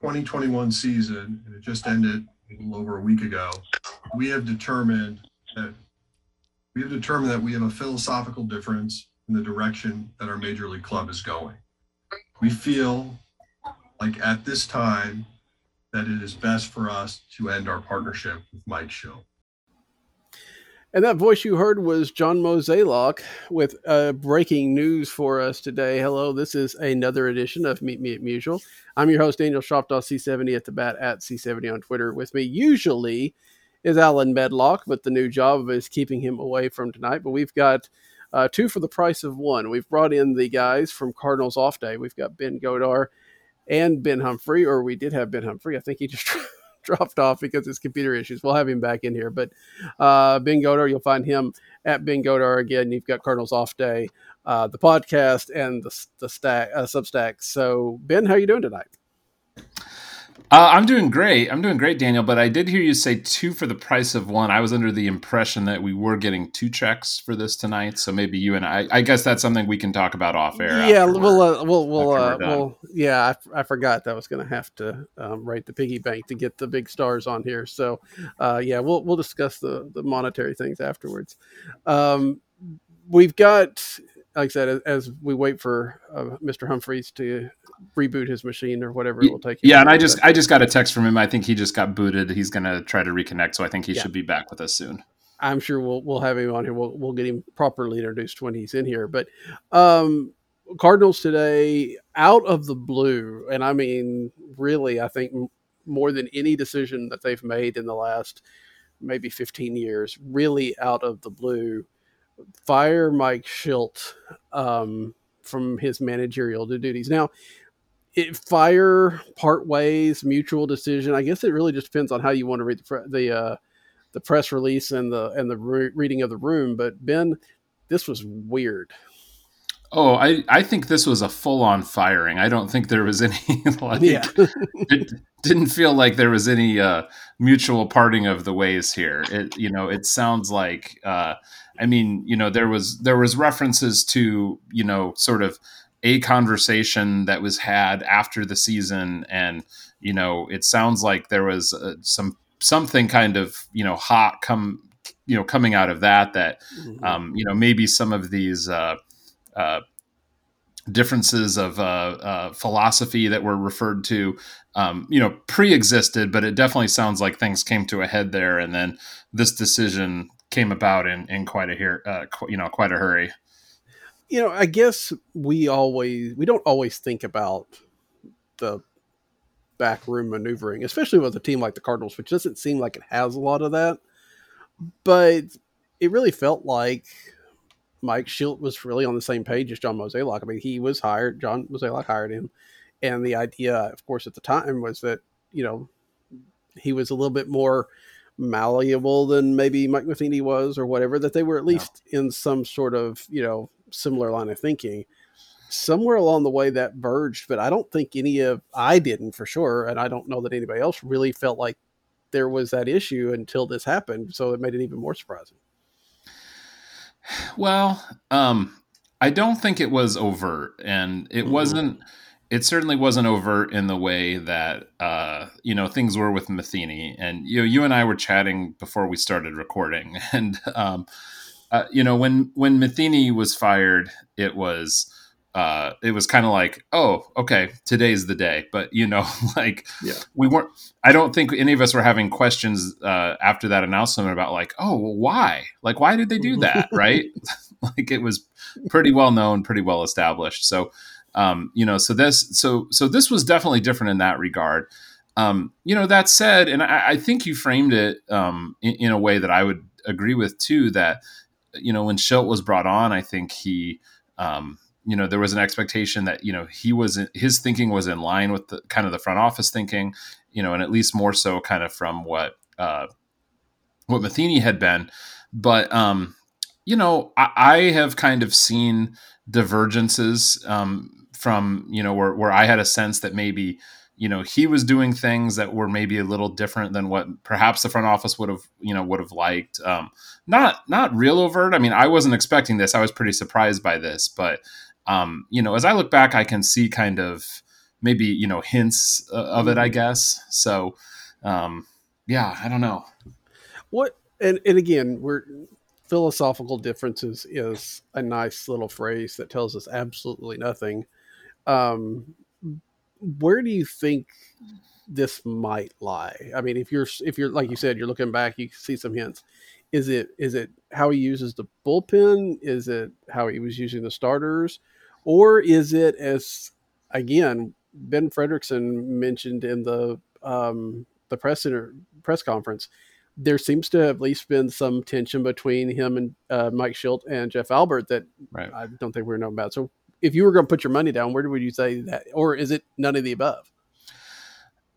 2021 season, and it just ended a little over a week ago, we have determined that we have determined that we have a philosophical difference in the direction that our major league club is going. We feel like at this time that it is best for us to end our partnership with Mike Shildt. And that voice you heard was John Mozeliak with uh, breaking news for us today. Hello, this is another edition of Meet Me at Musial. I'm your host, Daniel Shoptaw, C70 at the bat at C70 on Twitter. With me usually is Alan Medlock, but the new job is keeping him away from tonight. But we've got uh, two for the price of one. We've brought in the guys from Cardinals Off Day. We've got Ben Godar and Ben Humphrey, or we did have Ben Humphrey. I think he just dropped off because his computer issues. We'll have him back in here. But uh, Ben Godar, you'll find him at Ben Godar again. You've got Cardinals Off Day, uh, the podcast, and the the stack uh, Substack. So Ben, how are you doing tonight? Uh, I'm doing great. I'm doing great, Daniel. But I did hear you say two for the price of one. I was under the impression that we were getting two checks for this tonight. So maybe you and I. I guess that's something we can talk about off air. Yeah, we'll, uh, we'll, we'll, uh, we'll, yeah. I, I forgot that I was going to have to um, write the piggy bank to get the big stars on here. So, uh, yeah, we'll we'll discuss the the monetary things afterwards. Um, we've got, like I said, as, as we wait for uh, Mr. Humphries to reboot his machine or whatever it will take. Yeah, and I just. I just got a text from him. I think he just got booted. He's gonna try to reconnect, so I think he Yeah. should be back with us soon. I'm sure we'll we'll have him on here. We'll we'll get him properly introduced when he's in here. But um, Cardinals today, out of the blue, and I mean, really, I think more than any decision that they've made in the last maybe 15 years, really out of the blue, fire Mike Shildt um, from his managerial duties. Now, it fire part ways, mutual decision. I guess it really just depends on how you want to read the the uh, the press release and the and the re- reading of the room. But Ben, this was weird. Oh, I I think this was a full on firing. I don't think there was any like Yeah. it didn't feel like there was any uh, mutual parting of the ways here. It you know it sounds like uh, I mean you know there was there was references to you know sort of a conversation that was had after the season. And you know it sounds like there was uh, some something kind of you know hot come you know coming out of that that um, you know maybe some of these uh, uh, differences of uh, uh, philosophy that were referred to um, you know pre-existed but it definitely sounds like things came to a head there. And then this decision came about in, in quite a here uh, qu- you know quite a hurry you know, I guess we always we don't always think about the backroom maneuvering, especially with a team like the Cardinals, which doesn't seem like it has a lot of that. But it really felt like Mike Shildt was really on the same page as John Mozeliak. I mean, he was hired, John Mozeliak hired him, and the idea, of course, at the time was that you know he was a little bit more malleable than maybe Mike Matheny was or whatever, that they were at least in some sort of, you know, similar line of thinking. Somewhere along the way that verged, but I don't think any of I didn't for sure, and I don't know that anybody else really felt like there was that issue until this happened. So it made it even more surprising. Well, um, I don't think it was overt, and it Mhm. wasn't. It certainly wasn't overt in the way that uh, you know things were with Matheny. And you know, you and I were chatting before we started recording, and um, uh, you know, when when Matheny was fired, it was uh, it was kind of like, oh, okay, today's the day. But you know, like Yeah. we weren't. I don't think any of us were having questions uh, after that announcement about like, oh, well, why? Like, why did they do that? right? like it was pretty well known, pretty well established. So, um, you know, so this, so so this was definitely different in that regard. Um, you know, that said, and I, I think you framed it um, in, in a way that I would agree with too. That you know, when Shildt was brought on, I think he. Um, you know there was an expectation that you know he was his thinking was in line with the kind of the front office thinking you know and at least more so kind of from what uh what Matheny had been but um you know I, I have kind of seen divergences um from you know where, where I had a sense that maybe you know he was doing things that were maybe a little different than what perhaps the front office would have you know would have liked um not not real overt i mean i wasn't expecting this i was pretty surprised by this but um, you know, as I look back, I can see kind of maybe you know hints uh, of it, I guess. So, um, yeah, I don't know. What and and again, we're philosophical differences is a nice little phrase that tells us absolutely nothing. Um, where do you think this might lie? I mean, if you're if you're like you said, you're looking back, you see some hints. Is it is it how he uses the bullpen? Is it how he was using the starters? or is it as again Ben Frederickson mentioned in the um, the press inter- press conference? There seems to have at least been some tension between him and uh, Mike Shildt and Jeff Albert that right. I don't think we are knowing about. So, if you were going to put your money down, where would you say that, or is it none of the above?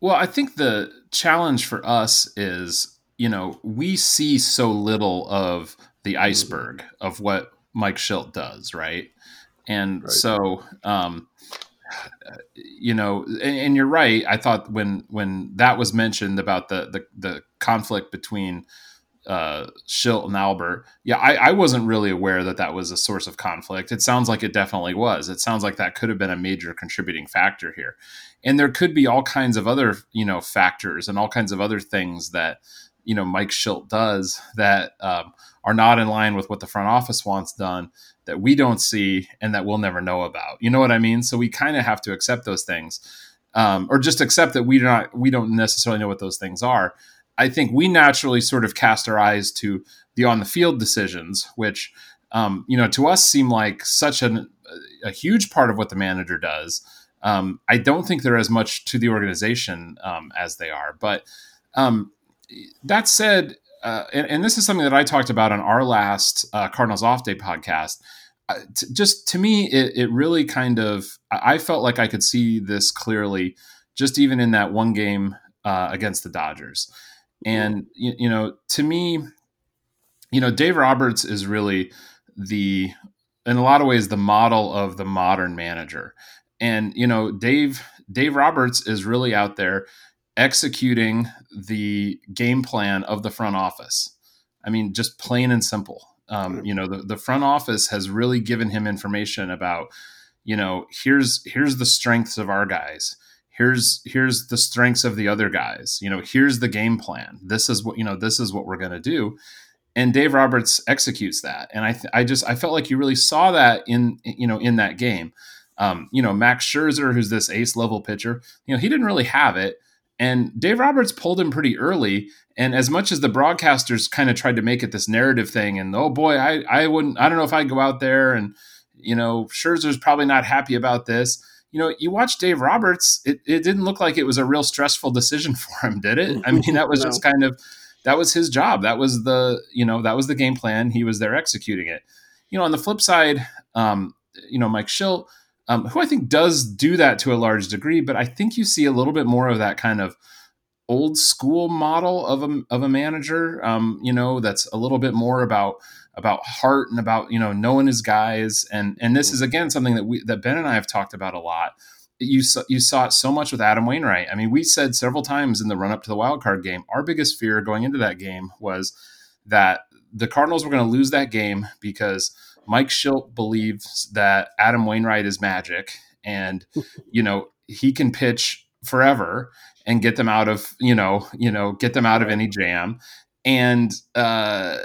Well, I think the challenge for us is, you know, we see so little of the iceberg mm-hmm. of what Mike Shildt does, right? And right. so, um, you know, and, and, you're right. I thought when when that was mentioned about the the, the conflict between uh, Shildt and Albert, yeah, I, I wasn't really aware that that was a source of conflict. It sounds like it definitely was. It sounds like that could have been a major contributing factor here, and there could be all kinds of other you know factors and all kinds of other things that you know Mike Shildt does that um, are not in line with what the front office wants done that we don't see and that we'll never know about. You know what I mean? So we kind of have to accept those things, um, or just accept that we do not we don't necessarily know what those things are. I think we naturally sort of cast our eyes to the on the field decisions, which um, you know to us seem like such an, a huge part of what the manager does. Um, I don't think they're as much to the organization um, as they are, but um, that said, uh, and, and, this is something that I talked about on our last uh, Cardinals Off Day podcast. Uh, t- just to me, it, it, really kind of I felt like I could see this clearly, just even in that one game uh, against the Dodgers. And you, you, know, to me, you know, Dave Roberts is really the, in a lot of ways, the model of the modern manager. And you know, Dave Dave Roberts is really out there executing the game plan of the front office. I mean, just plain and simple. Um, you know, the, the front office has really given him information about, you know, here's here's the strengths of our guys. Here's here's the strengths of the other guys. You know, here's the game plan. This is what you know. This is what we're going to do. And Dave Roberts executes that. And I th- I just I felt like you really saw that in you know in that game. Um, you know, Max Scherzer, who's this ace level pitcher, you know, he didn't really have it and Dave Roberts pulled him pretty early. And as much as the broadcasters kind of tried to make it this narrative thing, and oh boy, I, I wouldn't, I don't know if I'd go out there and, you know, Scherzer's probably not happy about this. You know, you watch Dave Roberts, it, it didn't look like it was a real stressful decision for him, did it? I mean, that was no. just kind of, that was his job. That was the, you know, that was the game plan. He was there executing it. You know, on the flip side, um, you know, Mike Shildt, um, who I think does do that to a large degree, but I think you see a little bit more of that kind of old school model of a, of a manager, um, you know, that's a little bit more about about heart and about you know knowing his guys, and and this is again something that we that Ben and I have talked about a lot. You saw, you saw it so much with Adam Wainwright. I mean, we said several times in the run up to the wild card game, our biggest fear going into that game was that the Cardinals were going to lose that game because Mike Shildt believes that Adam Wainwright is magic and you know he can pitch forever and get them out of you know you know get them out of any jam and uh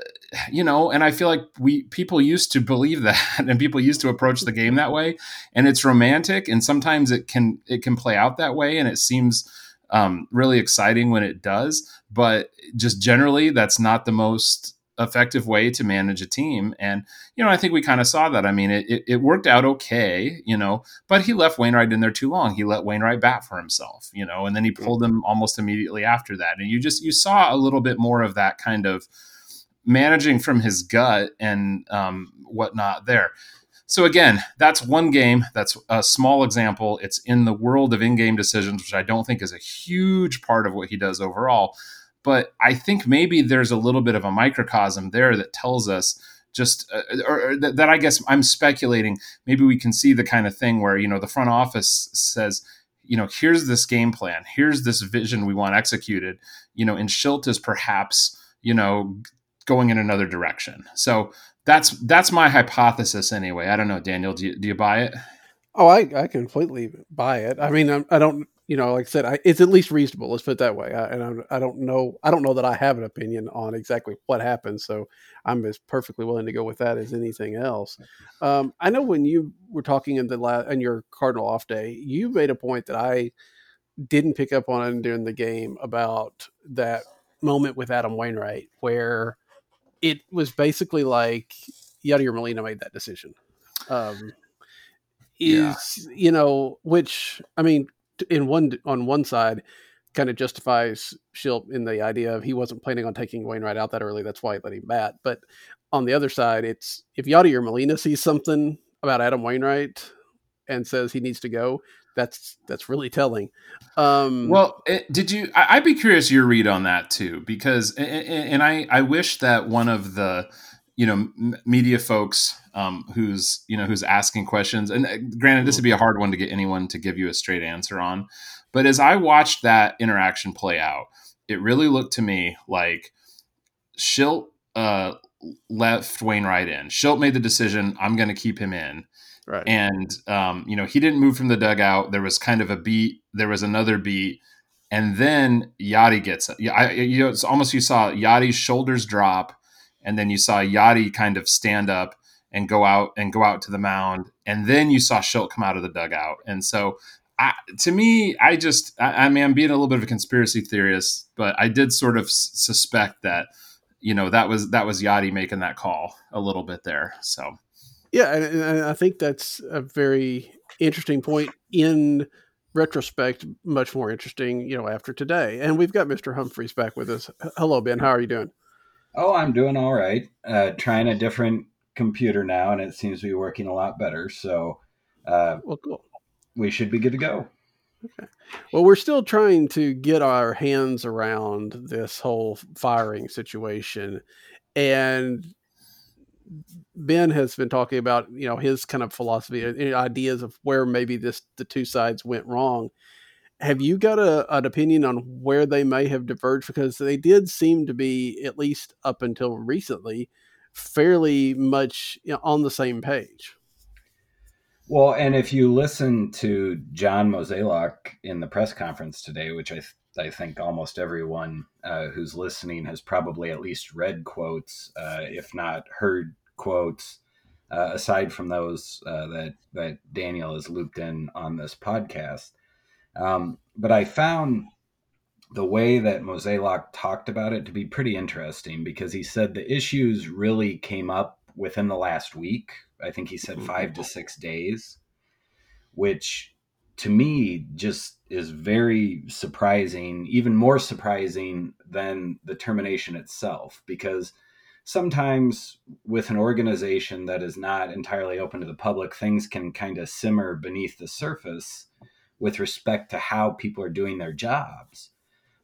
you know, and I feel like we people used to believe that, and people used to approach the game that way, and it's romantic, and sometimes it can it can play out that way, and it seems um, really exciting when it does. But just generally, that's not the most effective way to manage a team. And, you know, I think we kind of saw that. I mean, it, it, worked out okay, you know, but he left Wainwright in there too long. He let Wainwright bat for himself, you know, and then he pulled him almost immediately after that. And you just, you saw a little bit more of that kind of managing from his gut and um, whatnot there. So again, that's one game. That's a small example. It's in the world of in-game decisions, which I don't think is a huge part of what he does overall. But I think maybe there's a little bit of a microcosm there that tells us just, uh, or, or that, I guess I'm speculating. Maybe we can see the kind of thing where you know the front office says, you know, here's this game plan, here's this vision we want executed. You know, and Shildt is perhaps you know going in another direction. So that's that's my hypothesis anyway. I don't know, Daniel. Do you, do you buy it? Oh, I, I completely buy it. I mean, I, I don't, you know, like I said, I, it's at least reasonable. Let's put it that way. I, and I, I, don't know, I don't know that I have an opinion on exactly what happened. So I'm as perfectly willing to go with that as anything else. Um, I know when you were talking in the last, in your Cardinal off day, you made a point that I didn't pick up on during the game about that moment with Adam Wainwright where it was basically like Yadier Molina made that decision. Um, is yeah. you know, which I mean, in one on one side, kind of justifies Shildt in the idea of he wasn't planning on taking Wainwright out that early. That's why he let him bat. But on the other side, it's if Yadier Molina sees something about Adam Wainwright and says he needs to go, that's that's really telling. Um, well, did you? I, would be curious your read on that too, because and, I I wish that one of the you know media folks um, who's you know who's asking questions and uh, granted this would be a hard one to get anyone to give you a straight answer on but as i watched that interaction play out it really looked to me like Shildt uh, left Wainwright in. Shildt made the decision. I'm going to keep him in. Right. And um, you know, he didn't move from the dugout. There was kind of a beat. There was another beat, and then Yadi gets it. You know, it's almost you saw Yadi's shoulders drop, and then you saw Yadi kind of stand up and go out and go out to the mound, and then you saw Shildt come out of the dugout. And so, I, to me, I just, I, I, mean, I'm being a little bit of a conspiracy theorist, but I did sort of s- suspect that, you know, that was that was Yadi making that call a little bit there. So. Yeah, and, and I think that's a very interesting point in retrospect much more interesting you know after today and we've got mr humphries back with us. Hello ben how are you doing? Oh i'm doing all right uh, trying a different computer now and it seems to be working a lot better so uh, well cool. we should be good to go. Okay. Well we're still trying to get our hands around this whole firing situation and Ben has been talking about, you know, his kind of philosophy, uh, ideas of where maybe this the two sides went wrong. Have you got a, an opinion on where they may have diverged? Because they did seem to be, at least up until recently, fairly much you know, on the same page. Well, and if you listen to John Mozeliak in the press conference today, which I I think almost everyone uh, who's listening has probably at least read quotes, uh, if not heard quotes, uh, aside from those uh, that that Daniel has looped in on this podcast. Um, but I found the way that Mozeliak talked about it to be pretty interesting because he said the issues really came up within the last week. I think he said five to six days, which to me just is very surprising, even more surprising than the termination itself, because sometimes with an organization that is not entirely open to the public, things can kind of simmer beneath the surface with respect to how people are doing their jobs.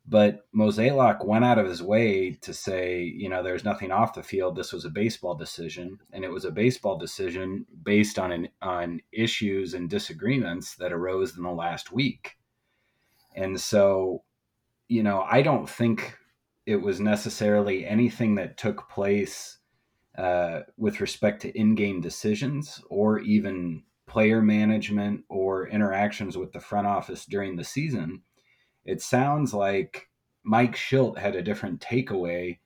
But Mozeliak went out of his way to say, you know, there's nothing off the field. This was a baseball decision, and it was a baseball decision based on an, on issues and disagreements that arose in the last week. And so, you know, I don't think it was necessarily anything that took place uh, with respect to in-game decisions or even player management or interactions with the front office during the season it sounds like Mike Shildt had a different takeaway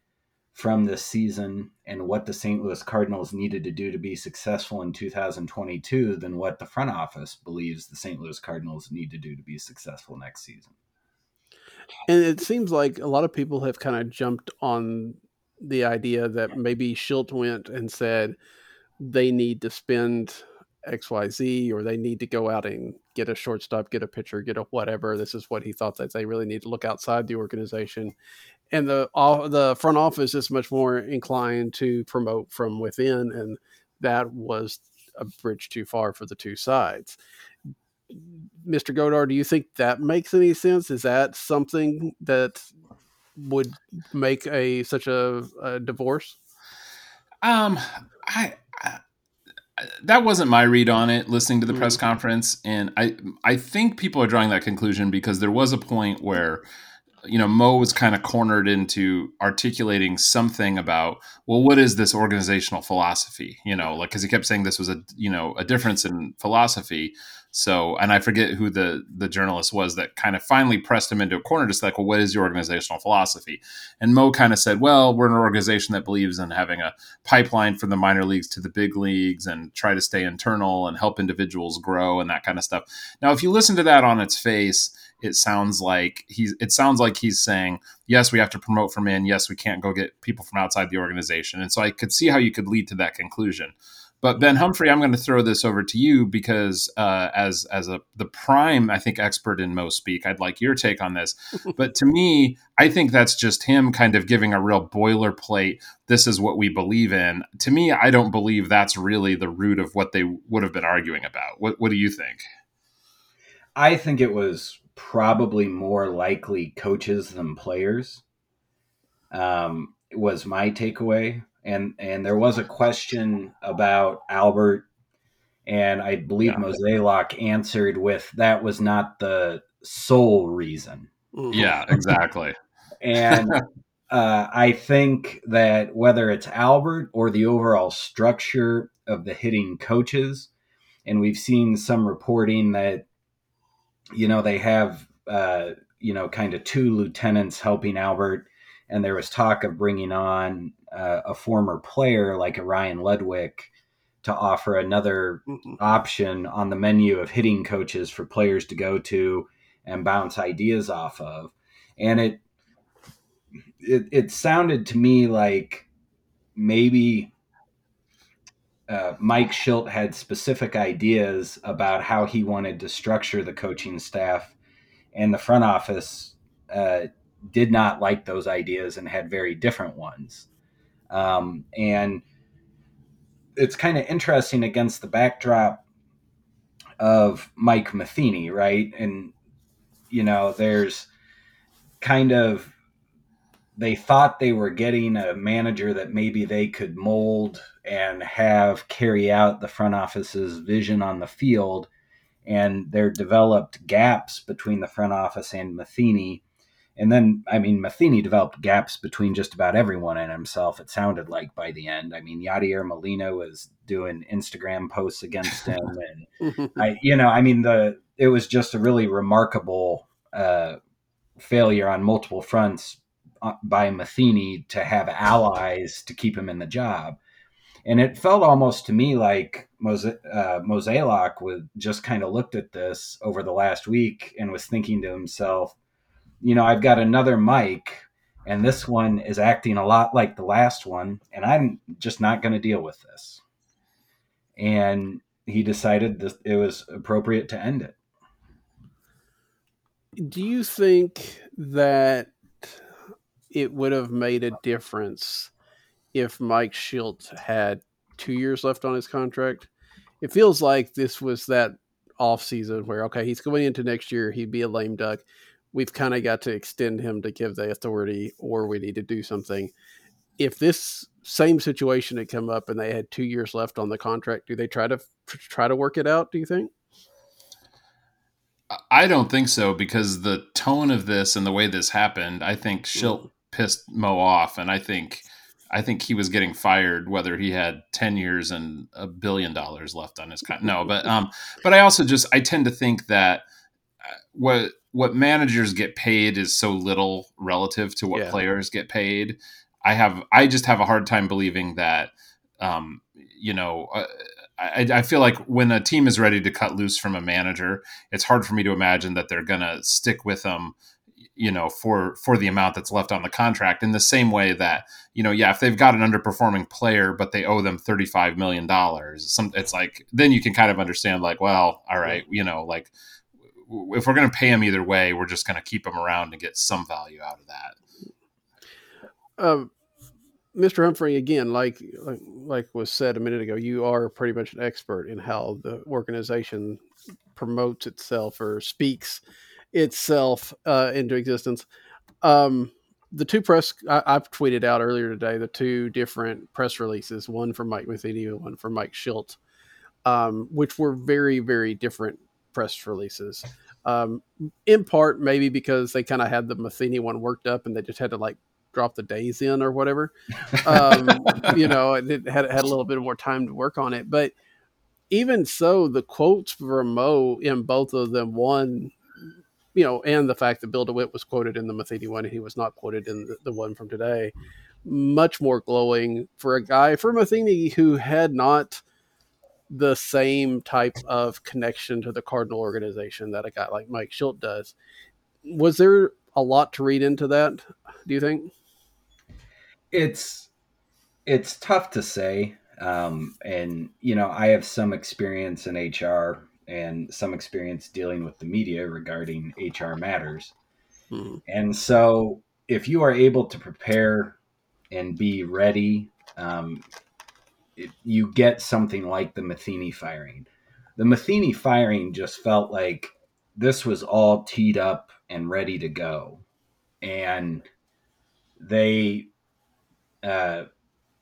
from this season and what the St. Louis Cardinals needed to do to be successful in 2022 than what the front office believes the St. Louis Cardinals need to do to be successful next season. And it seems like a lot of people have kind of jumped on the idea that maybe Shildt went and said they need to spend XYZ or they need to go out and get a shortstop, get a pitcher, get a whatever. This is what he thought that they really need to look outside the organization and the all, the front office is much more inclined to promote from within, and that was a bridge too far for the two sides. Mr. Godar, do you think that makes any sense? Is that something that would make a such a, a divorce? Um, I, I, that wasn't my read on it. Listening to the mm-hmm. press conference, and I I think people are drawing that conclusion because there was a point where you know, Mo was kind of cornered into articulating something about, well, what is this organizational philosophy? You know, like because he kept saying this was a, you know, a difference in philosophy. So, and I forget who the the journalist was that kind of finally pressed him into a corner, just like, well, what is your organizational philosophy? And Mo kind of said, well, we're an organization that believes in having a pipeline from the minor leagues to the big leagues and try to stay internal and help individuals grow and that kind of stuff. Now, if you listen to that on its face it sounds like he's it sounds like he's saying yes we have to promote from in. Yes we can't go get people from outside the organization. And so i could see how you could lead to that conclusion. But ben humphrey i'm going to throw this over to you because uh, as as a the prime i think expert in Mo speak i'd like your take on this. But to me i think that's just him kind of giving a real boilerplate this is what we believe in. To me i don't believe that's really the root of what they would have been arguing about. What, what do you think? I think it was probably more likely coaches than players. Um, was my takeaway, and and there was a question about Albert, and I believe yeah. Mozeliak answered with that was not the sole reason. Mm-hmm. Yeah, exactly. and uh, I think that whether it's Albert or the overall structure of the hitting coaches, and we've seen some reporting that you know, they have, uh, you know, kind of two lieutenants helping Albert. And there was talk of bringing on uh, a former player like a Ryan Ludwick to offer another mm-hmm. option on the menu of hitting coaches for players to go to and bounce ideas off of. And it, it, it sounded to me like maybe uh, Mike Shildt had specific ideas about how he wanted to structure the coaching staff, and the front office uh, did not like those ideas and had very different ones. Um, and it's kind of interesting against the backdrop of Mike Matheny, right? And you know, there's kind of they thought they were getting a manager that maybe they could mold and have carry out the front office's vision on the field. And there developed gaps between the front office and Matheny. And then, I mean, Matheny developed gaps between just about everyone and himself, it sounded like by the end. I mean, Yadier Molina was doing Instagram posts against him. And, I, you know, I mean, the it was just a really remarkable uh, failure on multiple fronts by Matheny to have allies to keep him in the job. And it felt almost to me like Mose, uh, Mozeliak would just kind of looked at this over the last week and was thinking to himself, you know, I've got another Mike, and this one is acting a lot like the last one, and I'm just not going to deal with this. And he decided that it was appropriate to end it. Do you think that it would have made a difference if Mike Shildt had two years left on his contract. It feels like this was that off season where okay, he's going into next year, he'd be a lame duck. We've kind of got to extend him to give the authority, or we need to do something. If this same situation had come up and they had two years left on the contract, do they try to try to work it out? Do you think? I don't think so because the tone of this and the way this happened, I think mm pissed Mo off, and I think I think he was getting fired whether he had ten years and a billion dollars left on his con- no, but um, but I also just I tend to think that uh, what what managers get paid is so little relative to what yeah. players get paid. I have I just have a hard time believing that um, you know. Uh, I, I, feel like when a team is ready to cut loose from a manager, it's hard for me to imagine that they're going to stick with them you know for for the amount that's left on the contract in the same way that you know yeah if they've got an underperforming player but they owe them 35 million dollars some it's like then you can kind of understand like well all right you know like if we're going to pay him either way we're just going to keep him around and get some value out of that um, Mr. Humphrey, again, like, like like was said a minute ago, you are pretty much an expert in how the organization promotes itself or speaks itself uh, into existence. Um, the two press I, have tweeted out earlier today the two different press releases, one from Mike Matheny and one from Mike Shildt, um, which were very very different press releases. Um, in part, maybe because they kind of had the Matheny one worked up and they just had to like drop the days in or whatever. Um, you know, it had had a little bit more time to work on it, but even so, the quotes from Mo in both of them, one you know, and the fact that Bill DeWitt was quoted in the Matheny one, he was not quoted in the, the one from today, much more glowing for a guy for Matheny who had not the same type of connection to the Cardinal organization that a guy like Mike Shildt does. Was there a lot to read into that? Do you think? It's it's tough to say, um, and you know I have some experience in HR and some experience dealing with the media regarding HR matters. Mm-hmm. And so, if you are able to prepare and be ready, um, it, you get something like the Matheny firing. The Matheny firing just felt like this was all teed up and ready to go. And they uh,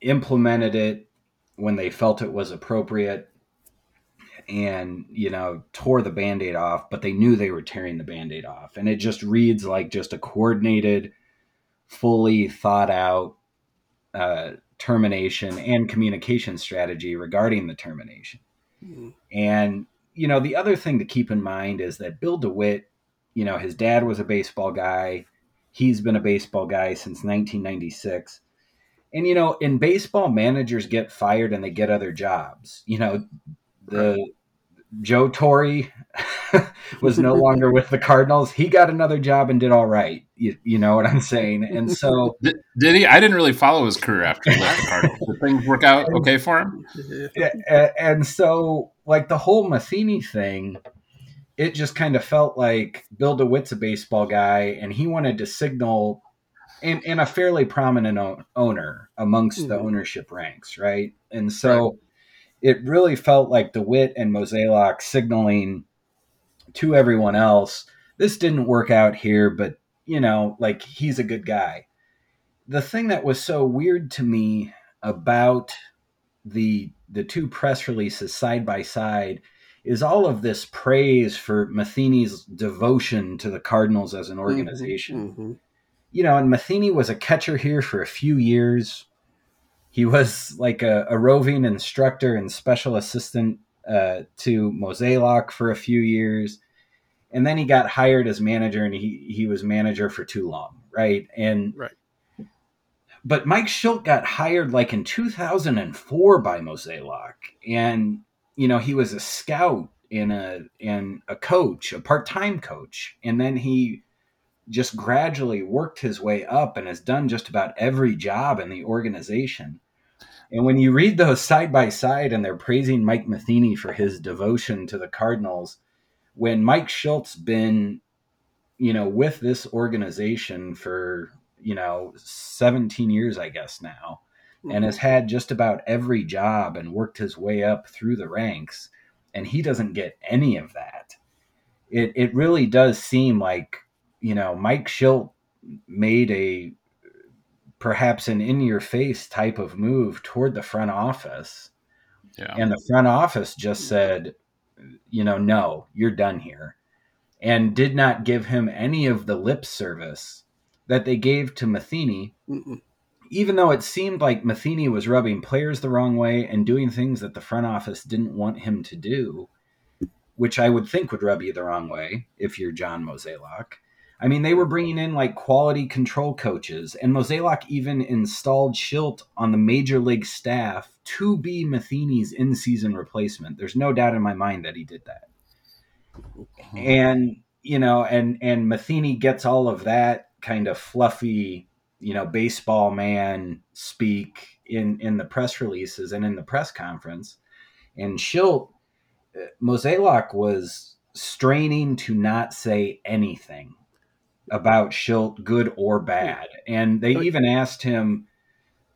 implemented it when they felt it was appropriate and you know tore the band-aid off but they knew they were tearing the band-aid off. And it just reads like just a coordinated fully thought out uh, termination and communication strategy regarding the termination. Mm-hmm. and you know the other thing to keep in mind is that bill dewitt you know his dad was a baseball guy. He's been a baseball guy since 1996 and you know in baseball managers get fired and they get other jobs. You know the Joe Torre was no longer with the Cardinals. He got another job and did all right. You, you know what I'm saying? And so did, did, he? I didn't really follow his career after he left the Cardinals. Did things work out okay for him? And, and so, like the whole Matheny thing, it just kind of felt like Bill DeWitt's a baseball guy, and he wanted to signal. And, and a fairly prominent owner amongst mm-hmm. the ownership ranks, right? And so right it really felt like DeWitt and Mozeliak signaling to everyone else, this didn't work out here, but you know, like he's a good guy. The thing that was so weird to me about the the two press releases side by side is all of this praise for Matheny's devotion to the Cardinals as an mm-hmm. organization. Mm-hmm. You know, and Matheny was a catcher here for a few years he was like a, a roving instructor and special assistant uh, to Mozeliak for a few years. And then he got hired as manager and he, he was manager for too long. Right. And, right. But Mike Shildt got hired like in 2004 by Mozeliak. And, you know, he was a scout and a, and a coach, a part-time coach. And then he just gradually worked his way up and has done just about every job in the organization. And when you read those side by side and they're praising Mike Matheny for his devotion to the Cardinals, when Mike Shildt's been, you know, with this organization for, you know, 17 years, I guess now, mm-hmm. and has had just about every job and worked his way up through the ranks, and he doesn't get any of that. It, it really does seem like, you know, Mike Shildt made a perhaps an in your face type of move toward the front office. Yeah. And the front office just said, you know, no, you're done here. And did not give him any of the lip service that they gave to Matheny, Mm-mm. even though it seemed like Matheny was rubbing players the wrong way and doing things that the front office didn't want him to do, which I would think would rub you the wrong way if you're John Mozeliak. I mean, they were bringing in like quality control coaches, and Mozeliak even installed Shildt on the major league staff to be Matheny's in-season replacement. There's no doubt in my mind that he did that. And you know, and and Matheny gets all of that kind of fluffy, you know, baseball man speak in in the press releases and in the press conference. And Shildt, uh, Mozeliak was straining to not say anything about Shildt, good or bad. And they even asked him,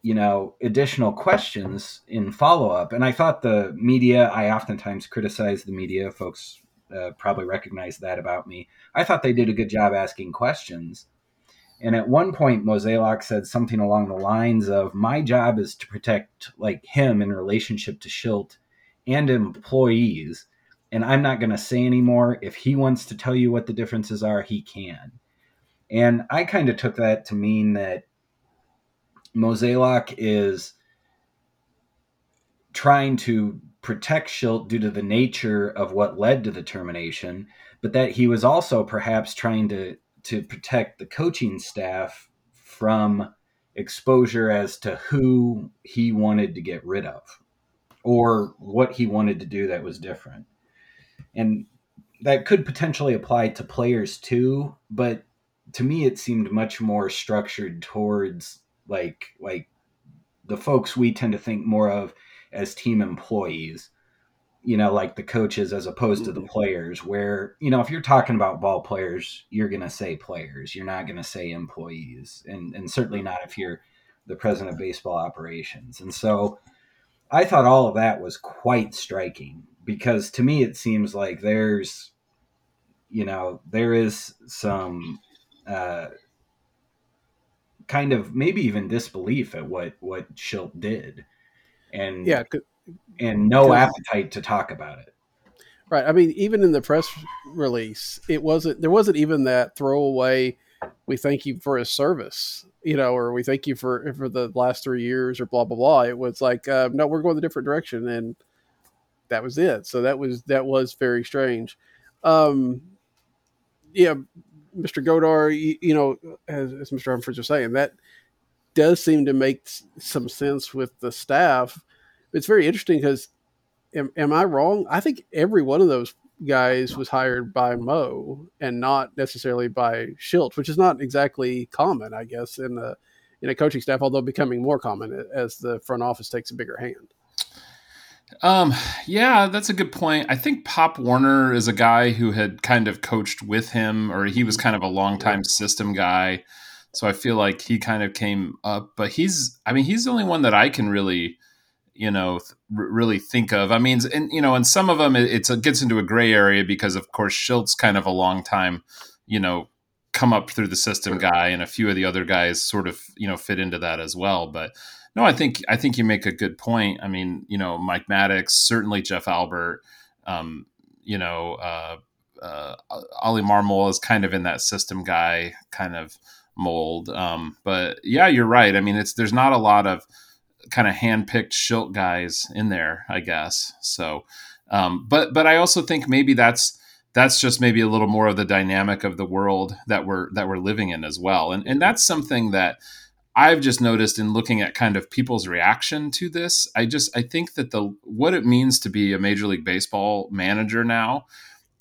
you know, additional questions in follow up. And I thought the media, I oftentimes criticize the media. Folks uh, probably recognize that about me. I thought they did a good job asking questions. And at one point, Mozeliak said something along the lines of, "My job is to protect like him in relationship to Shildt and employees, and I'm not going to say anymore. If he wants to tell you what the differences are, he can." And I kind of took that to mean that Mozeliak is trying to protect Shildt due to the nature of what led to the termination, but that he was also perhaps trying to to protect the coaching staff from exposure as to who he wanted to get rid of or what he wanted to do that was different. And that could potentially apply to players too, but to me it seemed much more structured towards like like the folks we tend to think more of as team employees you know like the coaches as opposed to the mm-hmm. players where you know if you're talking about ball players you're going to say players you're not going to say employees and and certainly not if you're the president of baseball operations and so i thought all of that was quite striking because to me it seems like there's you know there is some uh, kind of maybe even disbelief at what what Shildt did, and yeah, and no appetite to talk about it. Right. I mean, even in the press release, it wasn't there wasn't even that throwaway. We thank you for his service, you know, or we thank you for for the last three years, or blah blah blah. It was like, uh, no, we're going a different direction, and that was it. So that was that was very strange. Um, yeah, Mr. Godar, you, you know, as, as, Mr. Humphries was saying, that does seem to make some sense with the staff. It's very interesting because, am, am, I wrong? I think every one of those guys was hired by Mo and not necessarily by Shildt, which is not exactly common, I guess, in the in a coaching staff, although becoming more common as the front office takes a bigger hand. Um, yeah, that's a good point. I think Pop Warner is a guy who had kind of coached with him, or he was kind of a longtime system guy. So I feel like he kind of came up, but he's, I mean, he's the only one that I can really, you know, th- really think of. I mean, and you know, and some of them it, it gets into a gray area because, of course, Shildt's kind of a long time, you know, come up through the system guy, and a few of the other guys sort of, you know, fit into that as well. But no, I think I think you make a good point. I mean, you know, Mike Maddux, certainly Jeff Albert, um, you know, uh, uh, Oli Marmol is kind of in that system guy kind of mold. Um, but yeah, you're right. I mean, it's there's not a lot of kind of handpicked Shildt guys in there, I guess. So, um, but but I also think maybe that's that's just maybe a little more of the dynamic of the world that we're that we're living in as well, and and that's something that I've just noticed in looking at kind of people's reaction to this, I just I think that the what it means to be a major league baseball manager now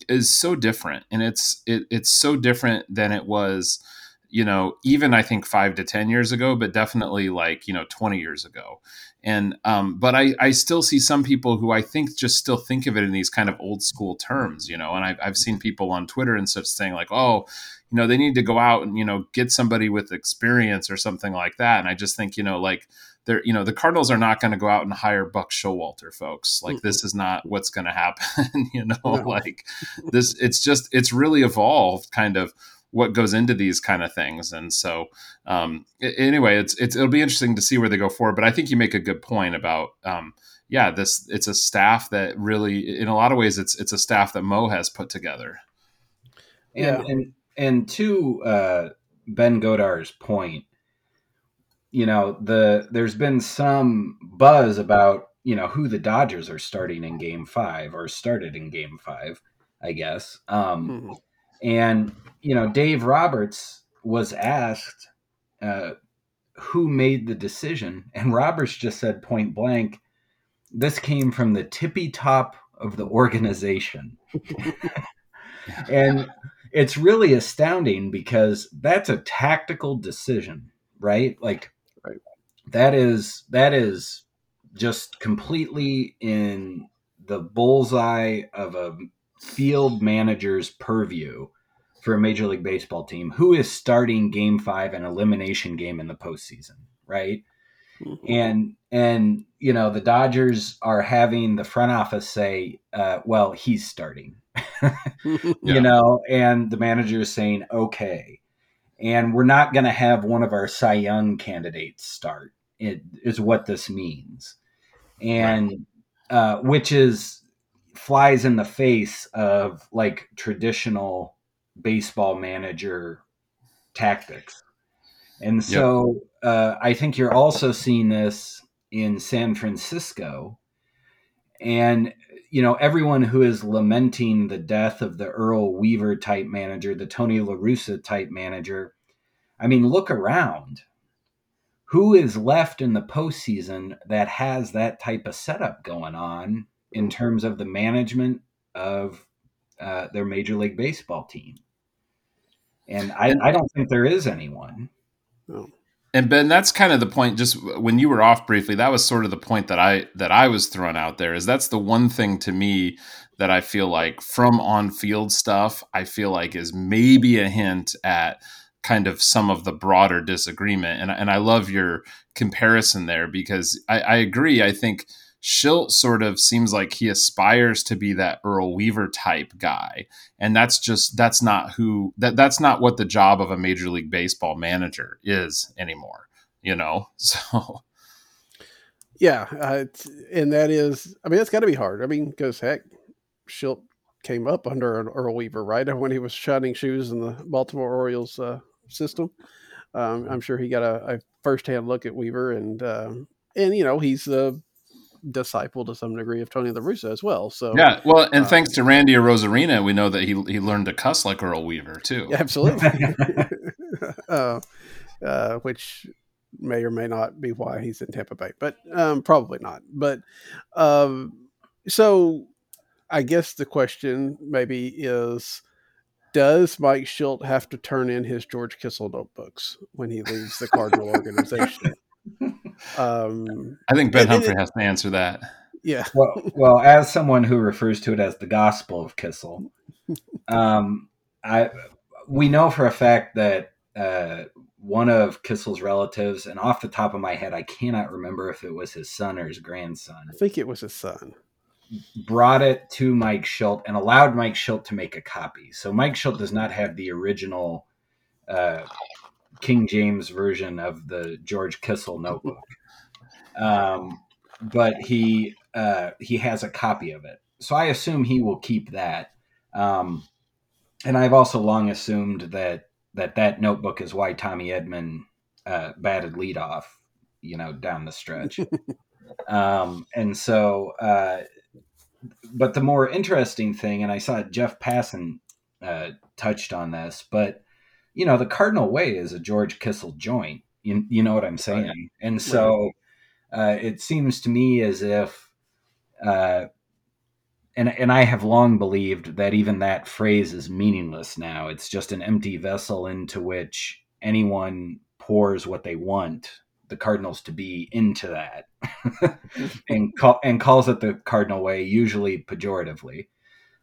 is so different. And it's it, it's so different than it was you know even i think five to ten years ago but definitely like you know 20 years ago. And um, but I, I still see some people who i think just still think of it in these kind of old school terms you know and I've, I've seen people on twitter and such saying like oh you know they need to go out and you know get somebody with experience or something like that. And i just think you know like they're you know the cardinals are not going to go out and hire buck showalter folks. Like mm-hmm. this is not what's going to happen you know no. like this it's just it's really evolved kind of what goes into these kind of things. And so um anyway it's, it's it'll be interesting to see where they go forward. But i think you make a good point about um yeah this it's a staff that really in a lot of ways it's it's a staff that mo has put together. Yeah. And, and and to uh, Ben Godar's point, you know, the there's been some buzz about you know who the Dodgers are starting in Game Five or started in Game Five, I guess. Um, mm-hmm. And you know, Dave Roberts was asked uh, who made the decision, and Roberts just said point blank, "This came from the tippy top of the organization." and it's really astounding because that's a tactical decision, right? Like Right. that is that is just completely in the bullseye of a field manager's purview for a major league baseball team who is starting game five an elimination game in the postseason, right? and and you know the Dodgers are having the front office say, uh, "Well, he's starting," Yeah. you know, and the manager is saying, "Okay," and we're not going to have one of our Cy Young candidates start. It is what this means, and uh, which is flies in the face of like traditional baseball manager tactics. And so uh, I think you're also seeing this in San Francisco. And, you know, everyone who is lamenting the death of the Earl Weaver type manager, the Tony La Russa type manager, I mean, look around. Who is left in the postseason that has that type of setup going on in terms of the management of uh, their Major League Baseball team? And I, I don't think there is anyone. And Ben, that's kind of the point. Just when you were off briefly, that was sort of the point that I that I was throwing out there. Is that's the one thing to me that I feel like from on field stuff, I feel like is maybe a hint at kind of some of the broader disagreement. And and I love your comparison there because I, I agree. I think Shildt sort of seems like he aspires to be that Earl Weaver type guy, and that's just that's not who that that's not what the job of a major league baseball manager is anymore. You know, so Yeah, uh, and that is, I mean, that's got to be hard. I mean, because heck, Shildt came up under an Earl Weaver, right? When he was shining shoes in the Baltimore Orioles uh, system. Um, I'm sure he got a, a firsthand look at Weaver, and um and you know he's a disciple to some degree of Tony La Russa as well. So yeah. Well, and Uh, thanks to Randy Arozarena, we know that he he learned to cuss like Earl Weaver too. Absolutely. uh, uh, which may or may not be why he's in Tampa Bay, but um, probably not. But um, so I guess the question maybe is does Mike Shildt have to turn in his George Kissel notebooks when he leaves the Cardinal organization? Um, I think Ben And- and Humphrey has to answer that. yeah, well, well, as someone who refers to it as the Gospel of Kissel, um, I we know for a fact that uh, one of Kissel's relatives, and off the top of my head, I cannot remember if it was his son or his grandson, I think it was his son. brought it to Mike Shildt and allowed Mike Shildt to make a copy. So Mike Shildt does not have the original uh, King James version of the George Kissel notebook, um, but he uh, he has a copy of it. So I assume he will keep that. Um, and I've also long assumed that that that notebook is why Tommy Edman uh, batted leadoff, you know, down the stretch. um, and so, uh, but the more interesting thing, and I saw Jeff Passan uh, touched on this, but you know, the Cardinal Way is a George Kissel joint. You, you know what I'm saying? And so, uh, it seems to me as if, uh, and and I have long believed that even that phrase is meaningless now. It's just an empty vessel into which anyone pours what they want the Cardinals to be into that, and call, and calls it the Cardinal way, usually pejoratively.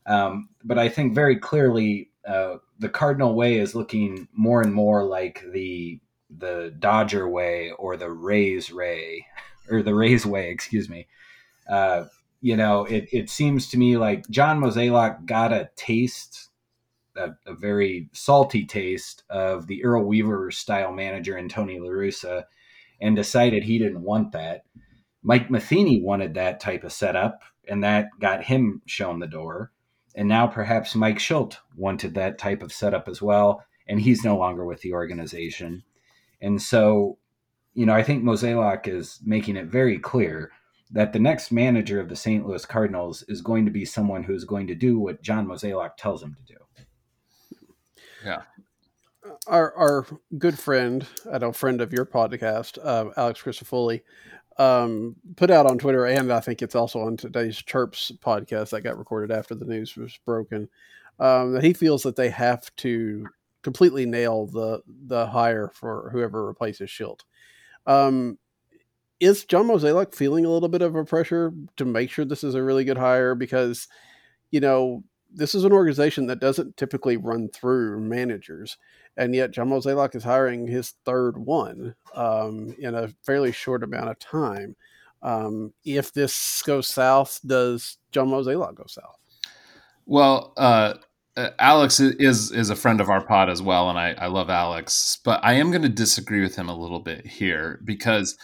Um, but I think very clearly uh, the Cardinal way is looking more and more like the the Dodger way or the Rays way or the Rays way, excuse me. Uh, you know, it, it seems to me like John Mozeliak got a taste, a, a very salty taste of the Earl Weaver style manager in Tony La Russa and decided he didn't want that. Mike Matheny wanted that type of setup, and that got him shown the door. And now perhaps Mike Shildt wanted that type of setup as well, and he's no longer with the organization. And so, you know, I think Mozeliak is making it very clear that the next manager of the St. Louis Cardinals is going to be someone who is going to do what John Mozeliak tells him to do. Yeah. Our our good friend, I know, friend of your podcast, uh, Alex Christofoli, um, put out on Twitter, and I think it's also on today's Chirps podcast that got recorded after the news was broken, um, that he feels that they have to completely nail the the hire for whoever replaces Shildt. Um, is John Mozeliak feeling a little bit of a pressure to make sure this is a really good hire because, you know, this is an organization that doesn't typically run through managers, and yet John Mozeliak is hiring his third one um, in a fairly short amount of time. Um, if this goes south, does John Mozeliak go south? Well, uh, uh, Alex is is a friend of our pod as well, and I, I love Alex, but I am going to disagree with him a little bit here because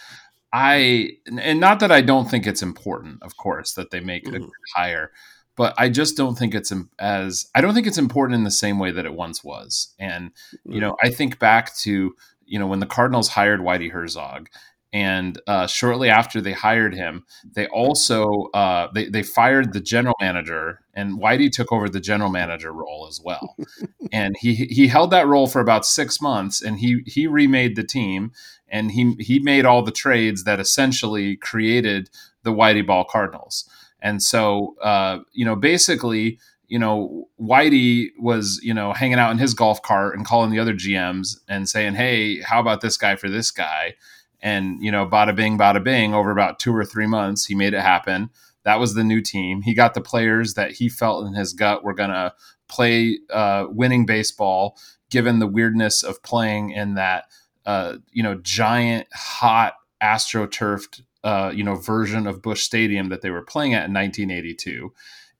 I and not that I don't think it's important, of course, that they make mm-hmm. a hire, but I just don't think it's as I don't think it's important in the same way that it once was. And you know, mm-hmm. I think back to you know when the Cardinals hired Whitey Herzog, and uh, shortly after they hired him, they also uh, they they fired the general manager, and Whitey took over the general manager role as well. and he he held that role for about six months, and he he remade the team, and he he made all the trades that essentially created the Whitey Ball Cardinals. And so, uh, you know, basically, you know, Whitey was, you know, hanging out in his golf cart and calling the other GMs and saying, "Hey, how about this guy for this guy?" And you know, bada bing, bada bing. Over about two or three months, he made it happen. That was the new team. He got the players that he felt in his gut were going to play uh, winning baseball, given the weirdness of playing in that, uh, you know, giant, hot, astroturfed, uh, you know, version of Busch Stadium that they were playing at in 1982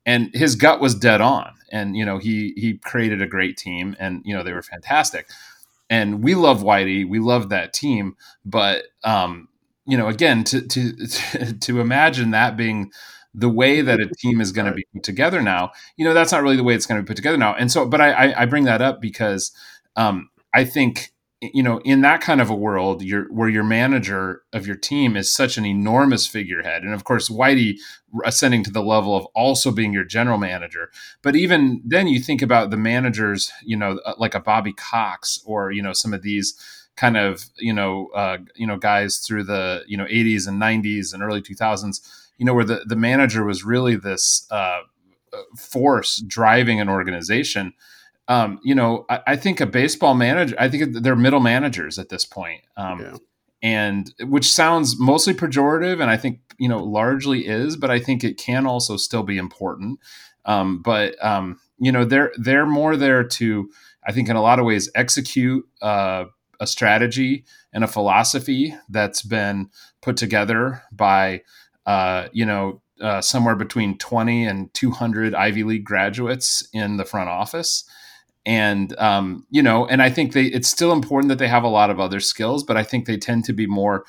and his gut was dead on and you know he he created a great team and you know they were fantastic and we love Whitey, we love that team, but um, you know, again, to to to imagine that being the way that a team is going to be put together now, you know, that's not really the way it's going to be put together now. And so, but I I bring that up because um, I think you know, in that kind of a world, where your manager of your team is such an enormous figurehead, and of course, Whitey ascending to the level of also being your general manager. But even then, you think about the managers, you know, uh, like a Bobby Cox or you know some of these kind of you know uh, you know guys through the you know 80s and 90s and early 2000s, you know, where the the manager was really this uh, uh force driving an organization um, you know, I, I, think a baseball manager, I think they're middle managers at this point. Um, yeah. And which sounds mostly pejorative, and I think you know largely is, but I think it can also still be important. Um, but um, you know, they're they're more there to, I think, in a lot of ways, execute uh, a strategy and a philosophy that's been put together by uh, you know uh, somewhere between 20 and 200 Ivy League graduates in the front office and um, you know and i think they it's still important that they have a lot of other skills but i think they tend to be more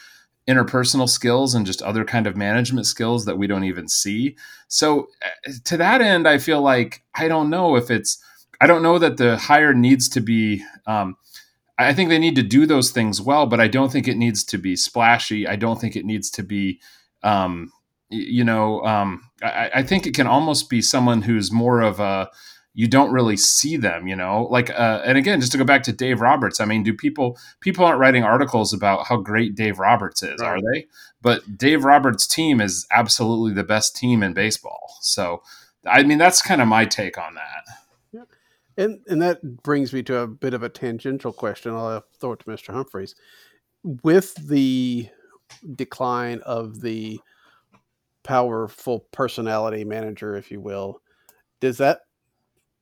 interpersonal skills and just other kind of management skills that we don't even see. So uh, to that end i feel like i don't know if it's i don't know that the hire needs to be um, i think they need to do those things well but i don't think it needs to be splashy. I don't think it needs to be um, you know um, I, I think it can almost be someone who's more of a you don't really see them you know? Like uh, and again just to go back to dave roberts i mean do people people aren't writing articles about how great dave roberts is right. are they? But dave roberts team is absolutely the best team in baseball. So i mean that's kind of my take on that. And and that brings me to a bit of a tangential question i'll throw it to mr humphries. With the decline of the powerful personality manager if you will does that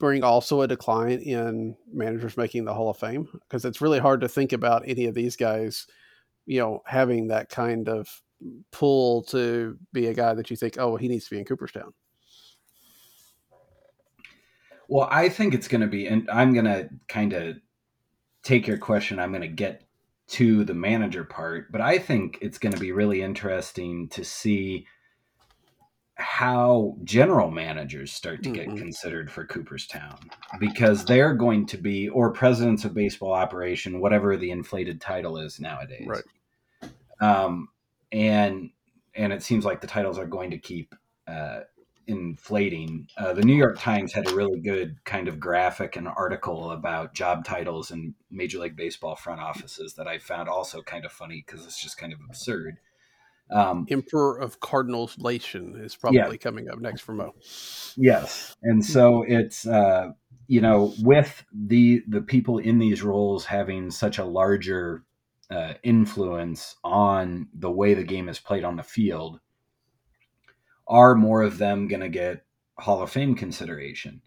bring also a decline in managers making the Hall of Fame? Because it's really hard to think about any of these guys, you know, having that kind of pull to be a guy that you think, oh, he needs to be in Cooperstown. Well, I think it's going to be, and I'm going to kind of take your question. I'm going to get to the manager part, but I think it's going to be really interesting to see how general managers start to get mm-hmm. considered for Cooperstown because they're going to be or presidents of baseball operation, whatever the inflated title is nowadays. Right. Um, and and it seems like the titles are going to keep uh, inflating. Uh, the New York Times had a really good kind of graphic and article about job titles in Major League Baseball front offices that I found also kind of funny because it's just kind of absurd. Um, Emperor of Cardinals Lation is probably yeah. coming up next for Mo. Yes, and so it's uh, you know with the the people in these roles having such a larger uh, influence on the way the game is played on the field are more of them going to get Hall of Fame consideration?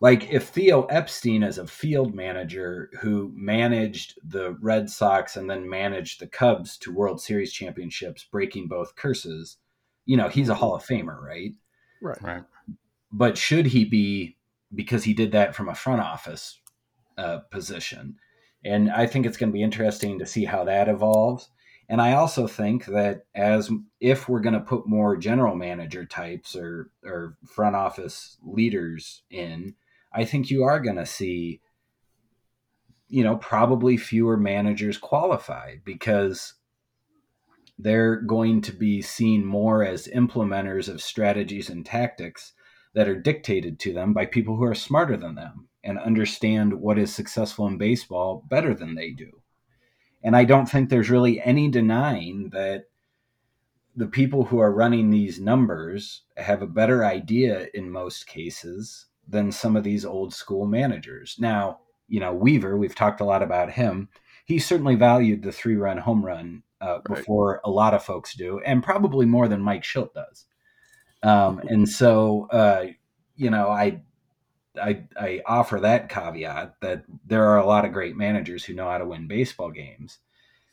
Like if Theo Epstein is a field manager who managed the Red Sox and then managed the Cubs to World Series championships, breaking both curses, you know, he's a Hall of Famer, right? Right. Right. But should he be because he did that from a front office uh, position? And I think it's going to be interesting to see how that evolves. And I also think that as if we're going to put more general manager types or or front office leaders in, I think you are going to see you know probably fewer managers qualified because they're going to be seen more as implementers of strategies and tactics that are dictated to them by people who are smarter than them and understand what is successful in baseball better than they do. And I don't think there's really any denying that the people who are running these numbers have a better idea in most cases than some of these old school managers. Now, you know, Weaver, we've talked a lot about him. He certainly valued the three run home run uh, right. before a lot of folks do, and probably more than Mike Shildt does. Um, and so, uh, you know, I I, I offer that caveat that there are a lot of great managers who know how to win baseball games,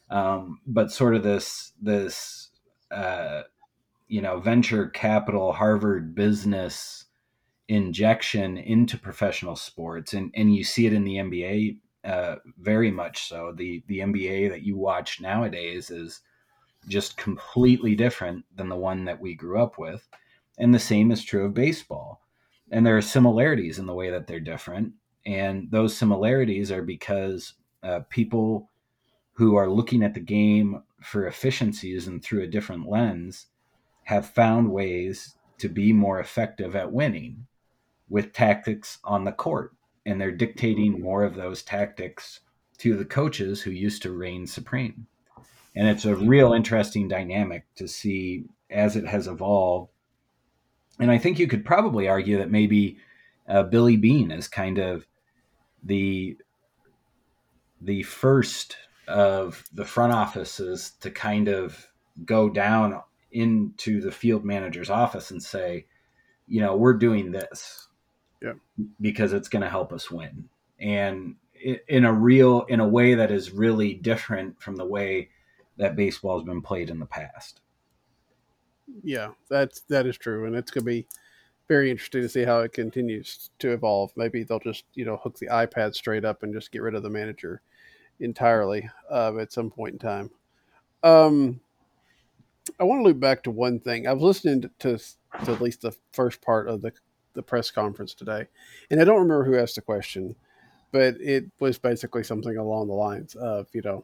um, but sort of this this uh, you know venture capital Harvard business injection into professional sports, and and you see it in the NBA uh, very much so. The the NBA that you watch nowadays is just completely different than the one that we grew up with, and the same is true of baseball and there are similarities in the way that they're different and those similarities are because uh, people who are looking at the game for efficiencies and through a different lens have found ways to be more effective at winning with tactics on the court and they're dictating more of those tactics to the coaches who used to reign supreme. And it's a real interesting dynamic to see as it has evolved. And I think you could probably argue that maybe uh, Billy Beane is kind of the the first of the front offices to kind of go down into the field manager's office and say, you know, we're doing this yeah. because it's going to help us win. And in a real, in a way that is really different from the way that baseball has been played in the past yeah, that's that is true, and it's going to be very interesting to see how it continues to evolve. Maybe they'll just you know hook the iPad straight up and just get rid of the manager entirely uh, at some point in time. Um, I want to loop back to one thing. I was listening to, to, to at least the first part of the the press conference today, and I don't remember who asked the question, but it was basically something along the lines of you know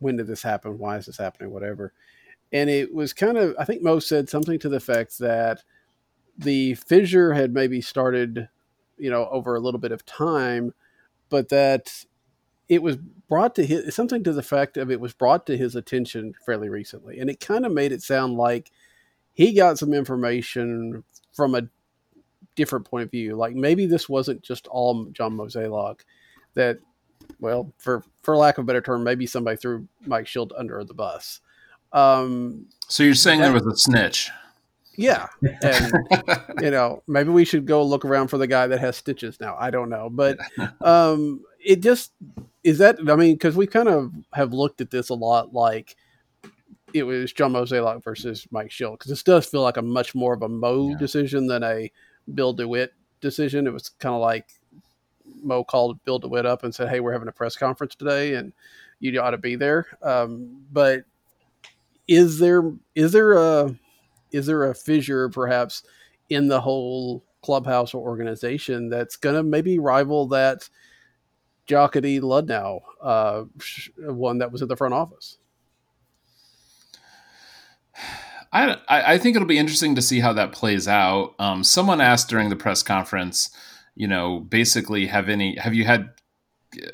when did this happen? Why is this happening? Whatever and it was kind of I think Mo said something to the effect that the fissure had maybe started, you know, over a little bit of time, but that it was brought to his something to the fact of it was brought to his attention fairly recently, and it kind of made it sound like he got some information from a different point of view. Like maybe this wasn't just all John Mozeliak. That, well, for for lack of a better term, maybe somebody threw Mike Shildt under the bus. Um, so you're saying that, there was a snitch? Yeah, and you know maybe we should go look around for the guy that has stitches now. I don't know, but um, it just is that. I mean, because we kind of have looked at this a lot, like it was John Mozeliak versus Mike Shildt, because this does feel like a much more of a Mo yeah. decision than a Bill DeWitt decision. It was kind of like Mo called Bill DeWitt up and said, "Hey, we're having a press conference today, and you ought to be there." Um, but is there is there a is there a fissure perhaps in the whole clubhouse or organization that's going to maybe rival that Jocketty Luhnow uh, one that was at the front office? I, I think it'll be interesting to see how that plays out. Um, someone asked during the press conference, you know, basically, have any have you had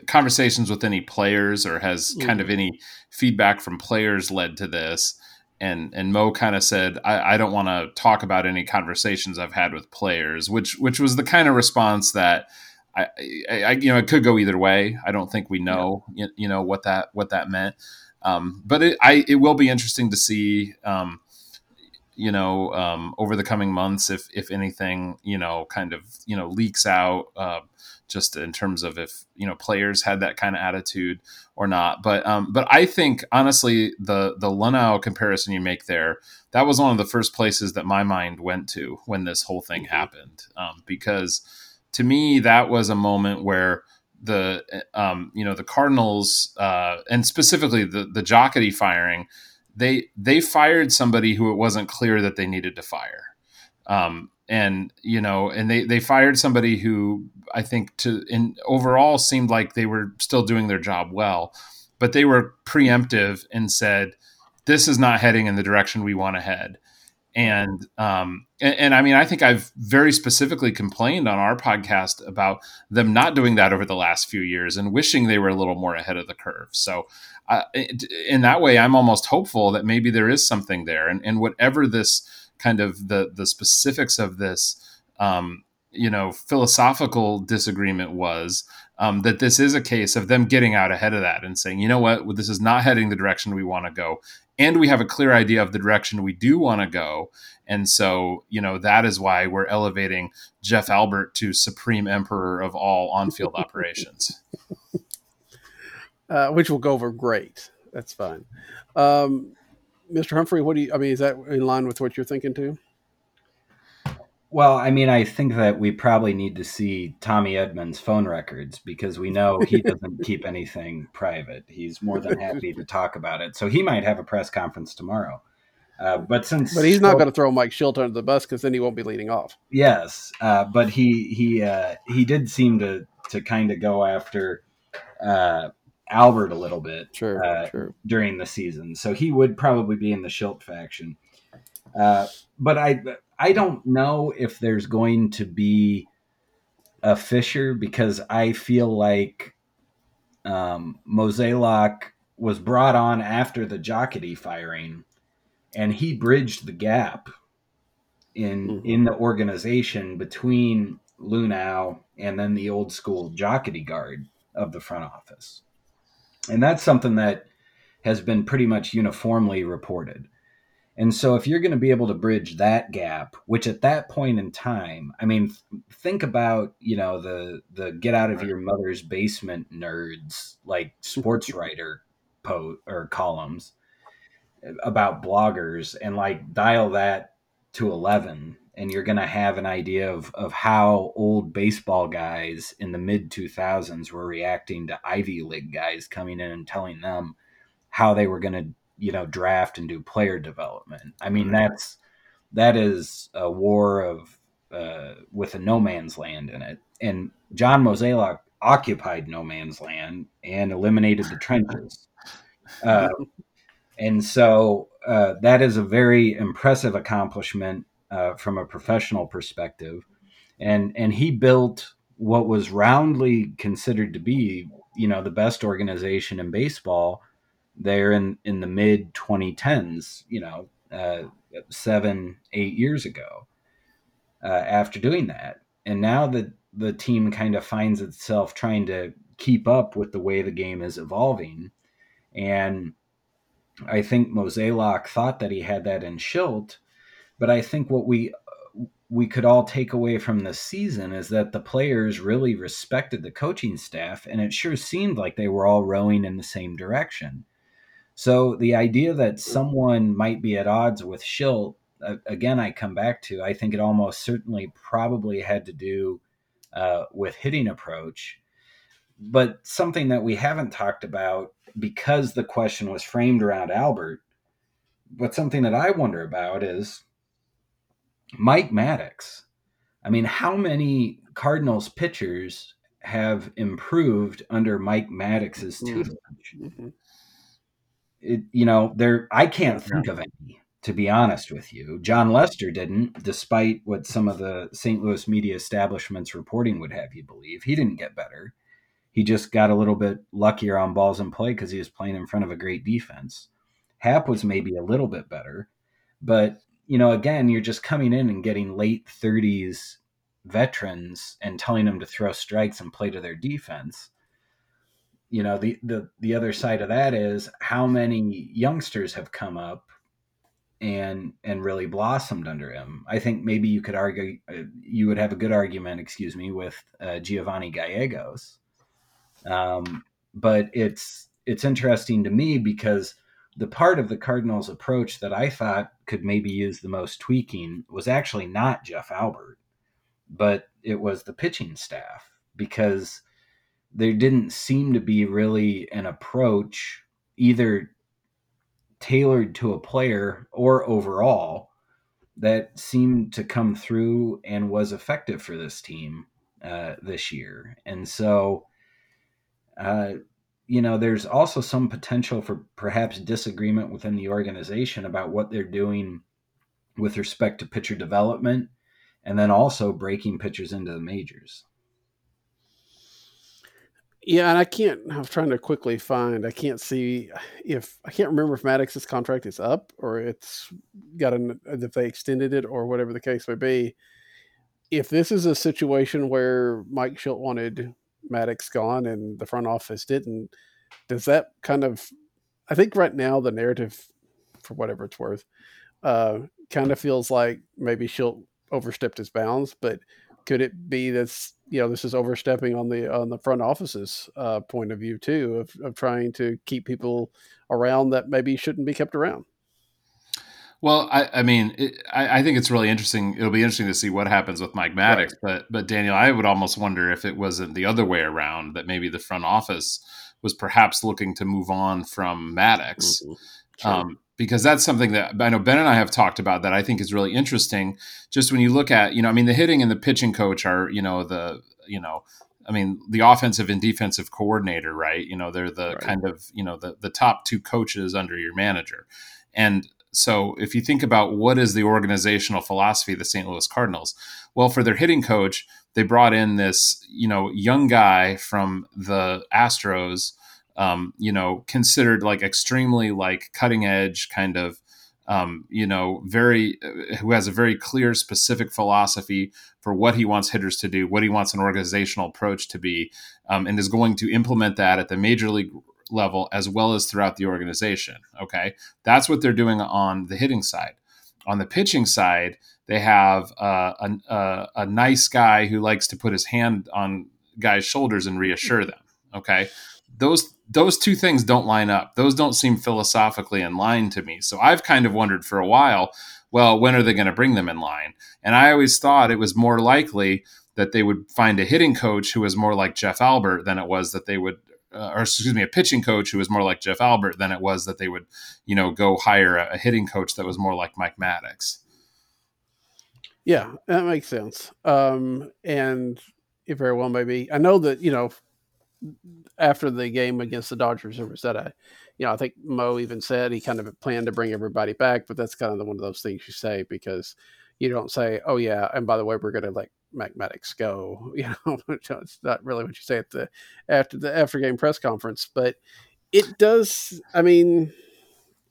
conversations with any players, or has mm. kind of any feedback from players led to this? And and Mo kind of said, I, I don't want to talk about any conversations I've had with players, which which was the kind of response that. I, I, you know, it could go either way. I don't think we know, yeah. you, you know, what that what that meant. Um, but it, I, it will be interesting to see, um, you know, um, over the coming months, if if anything, you know, kind of you know leaks out, uh, just in terms of if you know players had that kind of attitude or not. But um, but I think honestly, the the Luhnow comparison you make there, that was one of the first places that my mind went to when this whole thing mm-hmm. happened, um, because to me that was a moment where the um, you know the Cardinals uh, and specifically the the Jocketty firing they they fired somebody who it wasn't clear that they needed to fire. Um, and you know, and they they fired somebody who I think to in overall seemed like they were still doing their job well, but they were preemptive and said, "This is not heading in the direction we want to head." And, um, and, and I mean, I think I've very specifically complained on our podcast about them not doing that over the last few years and wishing they were a little more ahead of the curve. So, uh, in that way, I'm almost hopeful that maybe there is something there, and, and whatever this kind of the the specifics of this, um, you know, philosophical disagreement was. Um, that this is a case of them getting out ahead of that and saying, you know what, this is not heading the direction we want to go, and we have a clear idea of the direction we do want to go. And so, you know, that is why we're elevating Jeff Albert to supreme emperor of all on-field operations. Uh, which will go over great. That's fine. Um, Mr. Humphrey, what do you? I mean, is that in line with what you're thinking too? Well, I mean, I think that we probably need to see Tommy Edmonds' phone records because we know he doesn't keep anything private. He's more than happy to talk about it. So he might have a press conference tomorrow. Uh, but since but he's not going to throw Mike Shildt under the bus because then he won't be leading off. Yes, uh, but he he uh, he did seem to to kind of go after uh, Albert a little bit sure, uh, sure. during the season, so he would probably be in the Shildt faction. Uh, but I I don't know if there's going to be a fissure because I feel like um, Mozeliak was brought on after the Jocketty firing, and he bridged the gap in mm-hmm. in the organization between Luhnow and then the old school Jocketty guard of the front office, and that's something that has been pretty much uniformly reported. And so if you're going to be able to bridge that gap, which at that point in time, I mean, think about, you know, the the get out of your mother's basement nerds like sports writer po or columns eh, about bloggers and like dial that to 11 and you're going to have an idea of, of how old baseball guys in the mid 2000s were reacting to Ivy League guys coming in and telling them how they were going to you know draft and do player development. I mean that's that is a war of uh, with a no man's land in it, and John Mozeliak occupied no man's land and eliminated the trenches. Uh, and so uh, that is a very impressive accomplishment uh, from a professional perspective. And and he built what was roundly considered to be, you know, the best organization in baseball there in in the mid 2010s you know uh, seven eight years ago uh, after doing that and now that the team kind of finds itself trying to keep up with the way the game is evolving and i think Mozeliak thought that he had that in Shildt but i think what we we could all take away from this season is that the players really respected the coaching staff and it sure seemed like they were all rowing in the same direction so the idea that someone might be at odds with Shildt, uh, again, I come back to, I think it almost certainly probably had to do uh, with hitting approach. But something that we haven't talked about because the question was framed around Albert, but something that I wonder about is Mike Maddux. I mean, how many Cardinals pitchers have improved under Mike Maddux's mm-hmm. tutelage? Mm-hmm it, you know, there I can't think of any to be honest with you. Jon Lester didn't, despite what some of the St. Louis media establishments reporting would have you believe. He didn't get better. He just got a little bit luckier on balls in play because he was playing in front of a great defense. Happ was maybe a little bit better, but you know, again, you're just coming in and getting late 30s veterans and telling them to throw strikes and play to their defense. You know, the the the other side of that is how many youngsters have come up and and really blossomed under him. I think maybe you could argue uh, you would have a good argument, excuse me, with uh, Giovanny Gallegos. Um, but it's it's interesting to me because the part of the Cardinals' approach that I thought could maybe use the most tweaking was actually not Jeff Albert, but it was the pitching staff because there didn't seem to be really an approach either tailored to a player or overall that seemed to come through and was effective for this team uh, this year. And so, uh, you know, there's also some potential for perhaps disagreement within the organization about what they're doing with respect to pitcher development and then also breaking pitchers into the majors. Yeah, and I can't. I'm trying to quickly find. I can't see if I can't remember if Maddux's contract is up or it's got an if they extended it or whatever the case may be. If this is a situation where Mike Shildt wanted Maddux gone and the front office didn't, does that kind of? I think right now the narrative, for whatever it's worth, uh, kind of feels like maybe Shildt overstepped his bounds, but could it be that's you know this is overstepping on the on the front office's uh, point of view too of, of trying to keep people around that maybe shouldn't be kept around well, I, I mean, it, I, I, think it's really interesting. It'll be interesting to see what happens with Mike Maddux. Right. But, but Daniel, I would almost wonder if it wasn't the other way around that maybe the front office was perhaps looking to move on from Maddux. Mm-hmm. Sure. Um, because that's something that I know Ben and I have talked about that I think is really interesting. Just when you look at, you know, I mean, the hitting and the pitching coach are, you know, the, you know, I mean, the offensive and defensive coordinator, right? You know, they're the right. kind of, you know, the the top two coaches under your manager. And so if you think about what is the organizational philosophy of the St. Louis Cardinals, well, for their hitting coach, they brought in this, you know, young guy from the Astros um, you know, considered like extremely like cutting edge kind of, um, you know, very, uh, who has a very clear, specific philosophy for what he wants hitters to do, what he wants an organizational approach to be, um, and is going to implement that at the major league level as well as throughout the organization. Okay. That's what they're doing on the hitting side. On the pitching side, they have uh, a, a, a nice guy who likes to put his hand on guys' shoulders and reassure them. Okay those those two things don't line up. Those don't seem philosophically in line to me. So I've kind of wondered for a while, well, when are they going to bring them in line? And I always thought it was more likely that they would find a hitting coach who was more like Jeff Albert than it was that they would uh, or excuse me, a pitching coach who was more like Jeff Albert than it was that they would, you know, go hire a, a hitting coach that was more like Mike Maddux. Yeah, that makes sense. Um, and it very well may be. I know that you know after the game against the Dodgers, there was that I, you know, I think Mo even said he kind of planned to bring everybody back, but that's kind of the, one of those things you say because you don't say, oh yeah, and by the way, we're going to let Maddux go. You know, uh, it's not really what you say at the after the after game press conference, but it does. I mean,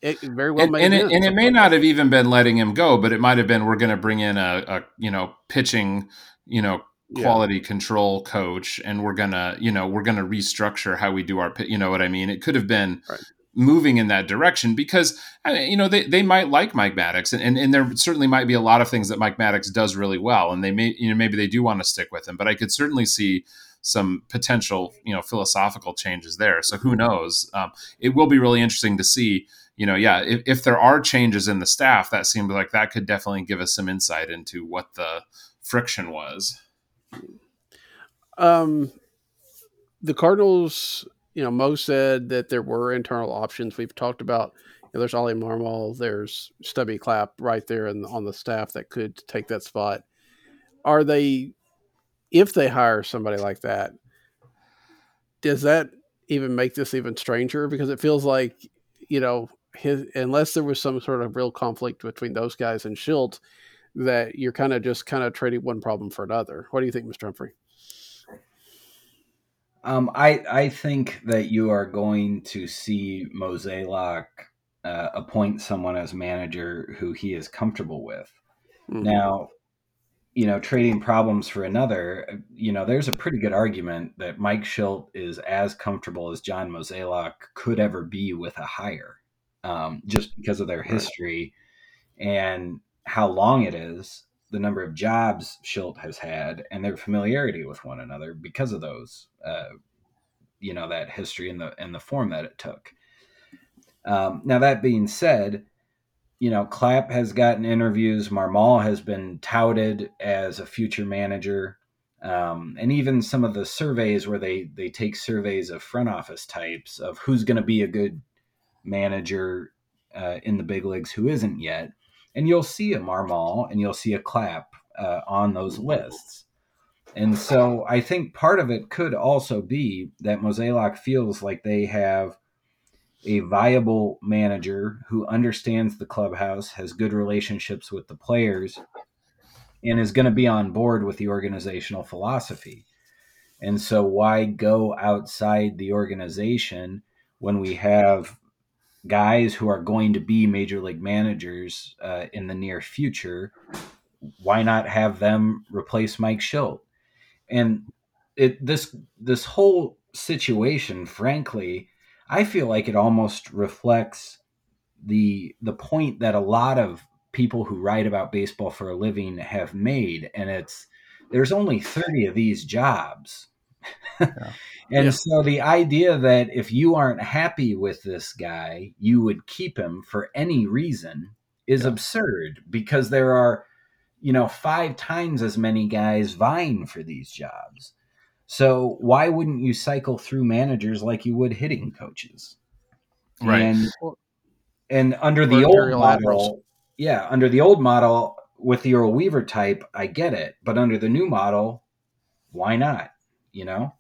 it very well and, and it, and it may not have even been letting him go, but it might have been we're going to bring in a, a you know pitching you know quality yeah. control coach and we're gonna you know we're gonna restructure how we do our you know what i mean it could have been right. Moving in that direction because you know they, they might like mike Maddux and, and, and there certainly might be a lot of things that mike Maddux does really well and they may you know maybe they do want to stick with him but i could certainly see some potential you know philosophical changes there. So who knows? Um, it will be really interesting to see you know yeah if, if there are changes in the staff that seems like that could definitely give us some insight into what the friction was. Um, the Cardinals, you know, Mo said that there were internal options. We've talked about. You know, there's Oli Marmol. There's Stubby Clapp right there on the staff that could take that spot. Are they, if they hire somebody like that, does that even make this even stranger? Because it feels like, you know, his unless there was some sort of real conflict between those guys and Shildt, that you're kind of just kind of trading one problem for another. What do you think, Mr. Humphrey? Um, I I think that you are going to see Mozeliak uh, appoint someone as manager who he is comfortable with. Mm-hmm. Now, you know, trading problems for another, you know, there's a pretty good argument that Mike Shildt is as comfortable as John Mozeliak could ever be with a hire, um, just because of their history and how long it is, the number of jobs Shildt has had, and their familiarity with one another because of those, uh, you know, that history and the and the form that it took. Um, now that being said, you know, Clapp has gotten interviews. Marmol has been touted as a future manager. Um, and even some of the surveys where they, they take surveys of front office types of who's going to be a good manager uh, in the big leagues who isn't yet. And you'll see a Marmol and you'll see a Clapp uh, on those lists. And so I think part of it could also be that Mozeliak feels like they have a viable manager who understands the clubhouse, has good relationships with the players, and is going to be on board with the organizational philosophy. And so, why go outside the organization when we have guys who are going to be major league managers uh, in the near future? Why not have them replace Mike Shildt? And it this this whole situation, frankly, I feel like it almost reflects the the point that a lot of people who write about baseball for a living have made and it's there's only 30 of these jobs yeah. and yeah. so the idea that if you aren't happy with this guy you would keep him for any reason is yeah. absurd because there are you know five times as many guys vying for these jobs so why wouldn't you cycle through managers like you would hitting coaches? Right. And, and under the old model, yeah, under the old model with the Earl Weaver type, I get it. But under the new model, why not? You know?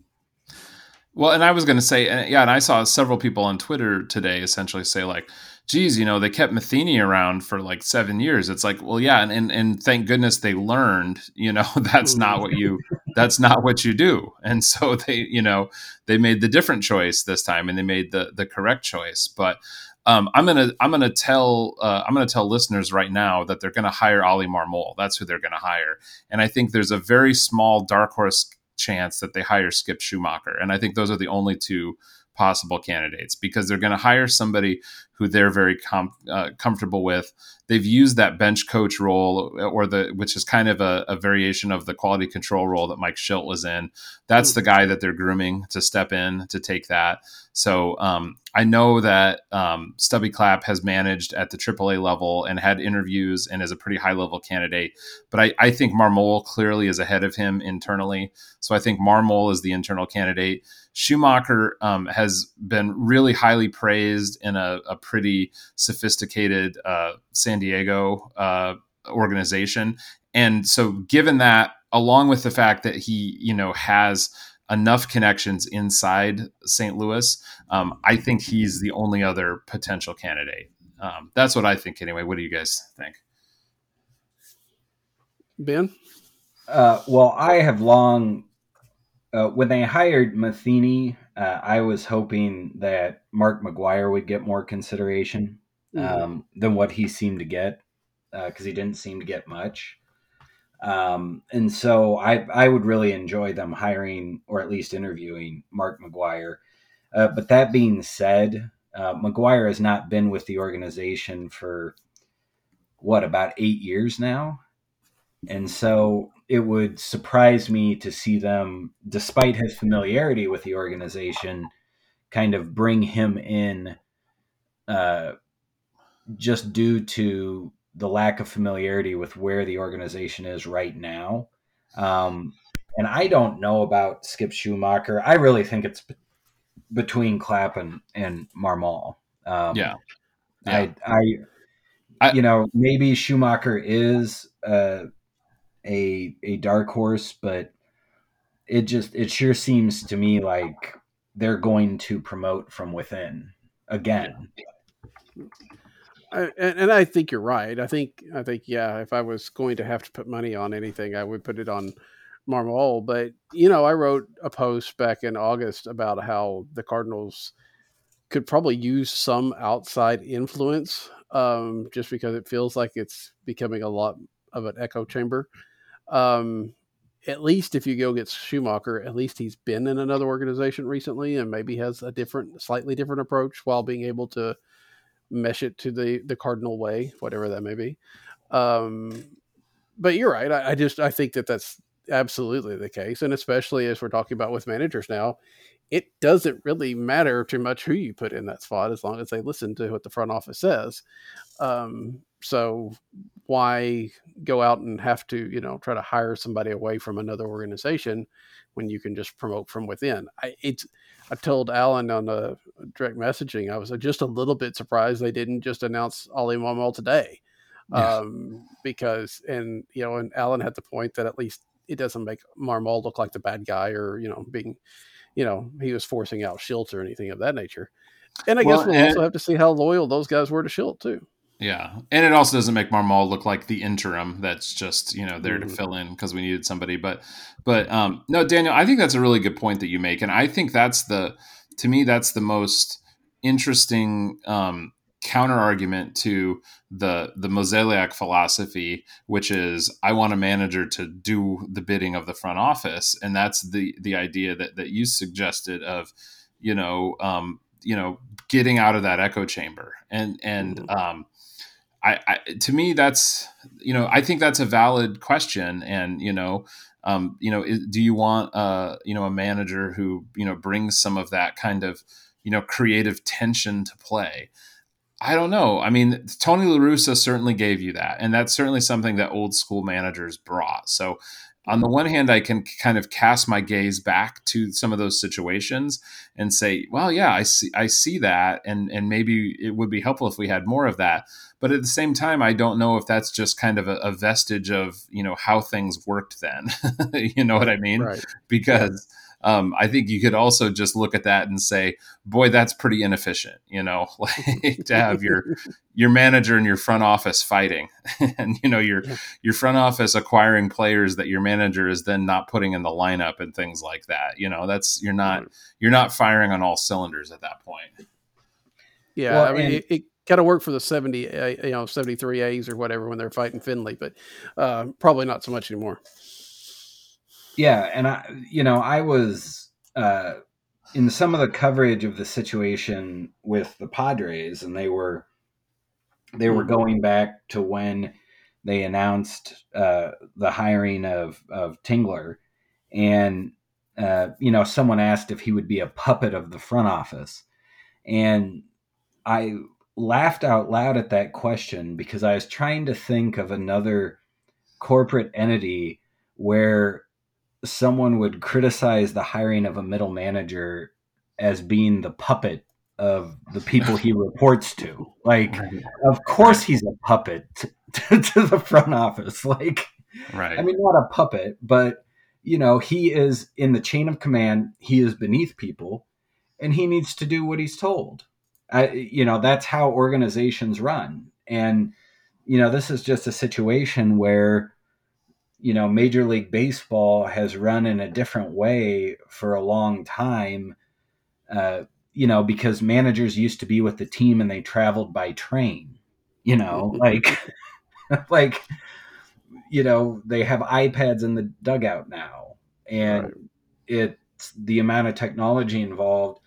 Well, and I was going to say, yeah, and I saw several people on Twitter today essentially say, like, geez, you know, they kept Matheny around for like seven years. It's like, well, yeah, and and, and thank goodness they learned, you know, that's not what you that's not what you do. And so they, you know, they made the different choice this time and they made the the correct choice. But um, I'm gonna I'm gonna tell uh, I'm gonna tell listeners right now that they're gonna hire Oli Marmol. That's who they're gonna hire. And I think there's a very small dark horse chance that they hire Skip Schumaker. And I think those are the only two possible candidates because they're going to hire somebody who they're very com- uh, comfortable with. They've used that bench coach role, or the which is kind of a, a, variation of the quality control role that Mike Shildt was in. That's the guy that they're grooming to step in to take that. So um, I know that um, Stubby Clapp has managed at the AAA level and had interviews and is a pretty high level candidate. But I, I think Marmol clearly is ahead of him internally. So I think Marmol is the internal candidate. Schumaker um, has been really highly praised in a, a pretty sophisticated uh, San Diego uh, organization. And so, given that, along with the fact that he, you know, has enough connections inside St. Louis, um, I think he's the only other potential candidate. Um, that's what I think, anyway. What do you guys think? Ben? Uh, well, I have long uh, when they hired Matheny, uh, I was hoping that Mark McGwire would get more consideration mm-hmm. um, than what he seemed to get because uh, he didn't seem to get much. Um, and so I, I would really enjoy them hiring or at least interviewing Mark McGwire. Uh, but that being said, uh, McGwire has not been with the organization for what about eight years now, and so it would surprise me to see them, despite his familiarity with the organization, kind of bring him in uh, just due to the lack of familiarity with where the organization is right now. Um, and I don't know about Skip Schumaker. I really think it's b- between Clapp and, and Marmol. Um, yeah. yeah. I, I, I, you know, maybe Schumaker is uh, a a dark horse, but it just it sure seems to me like they're going to promote from within again. I, and, I think you're right. I think I think yeah. If I was going to have to put money on anything, I would put it on Marmol. But you know, I wrote a post back in August about how the Cardinals could probably use some outside influence, um, just because it feels like it's becoming a lot of an echo chamber. Um, at least if you go get Schumaker, at least he's been in another organization recently and maybe has a different, slightly different approach while being able to mesh it to the the cardinal way, whatever that may be. Um, but you're right. I, I just I think that that's absolutely the case, and especially as we're talking about with managers now, it doesn't really matter too much who you put in that spot as long as they listen to what the front office says. Um, so why go out and have to, you know, try to hire somebody away from another organization when you can just promote from within? I, it's, I told Alan on the direct messaging, I was just a little bit surprised they didn't just announce Oli Marmol today. Yes. Um, because, and, you know, and Alan had the point that at least it doesn't make Marmol look like the bad guy or, you know, being, you know, he was forcing out Shildt or anything of that nature. And I well, guess we'll and- also have to see how loyal those guys were to Shildt too. Yeah, and it also doesn't make Marmol look like the interim that's just you know there mm-hmm. to fill in because we needed somebody. But but um, no, Daniel, I think that's a really good point that you make, and I think that's the to me that's the most interesting um, counter argument to the the Mozeliak philosophy, which is I want a manager to do the bidding of the front office, and that's the the idea that that you suggested of you know um, you know getting out of that echo chamber. And and mm-hmm. um, I, I, to me that's you know I think that's a valid question. And you know um, you know do you want uh, you know a manager who you know brings some of that kind of you know creative tension to play I don't know. I mean, Tony La Russa certainly gave you that, and that's certainly something that old school managers brought. So, on the one hand, I can kind of cast my gaze back to some of those situations and say, "Well, yeah, I see, I see that, and and maybe it would be helpful if we had more of that." But at the same time, I don't know if that's just kind of a, a vestige of you know how things worked then. you know what I mean? Right. Because. Yeah um, I think you could also just look at that and say, boy, that's pretty inefficient, you know, like to have your your manager and your front office fighting and you know your your front office acquiring players that your manager is then not putting in the lineup and things like that. You know, that's you're not you're not firing on all cylinders at that point. Yeah, well, I mean, and- it, it kind of worked for the 70 uh, you know 73 a's or whatever when they're fighting finley but uh, probably not so much anymore yeah, and I, you know, I was uh, in some of the coverage of the situation with the Padres, and they were they were mm-hmm. going back to when they announced uh, the hiring of of Tingler, and uh, you know, someone asked if he would be a puppet of the front office, and I laughed out loud at that question because I was trying to think of another corporate entity where someone would criticize the hiring of a middle manager as being the puppet of the people he reports to. Like, of course, he's a puppet to, to, to, the front office. Like, right. I mean, not a puppet, but you know, he is in the chain of command. He is beneath people, and he needs to do what he's told. I, you know, that's how organizations run. And you know, this is just a situation where you know, Major League Baseball has run in a different way for a long time. Uh, you know, because managers used to be with the team and they traveled by train. You know, like, like, you know, they have iPads in the dugout now, and right. it's the amount of technology involved.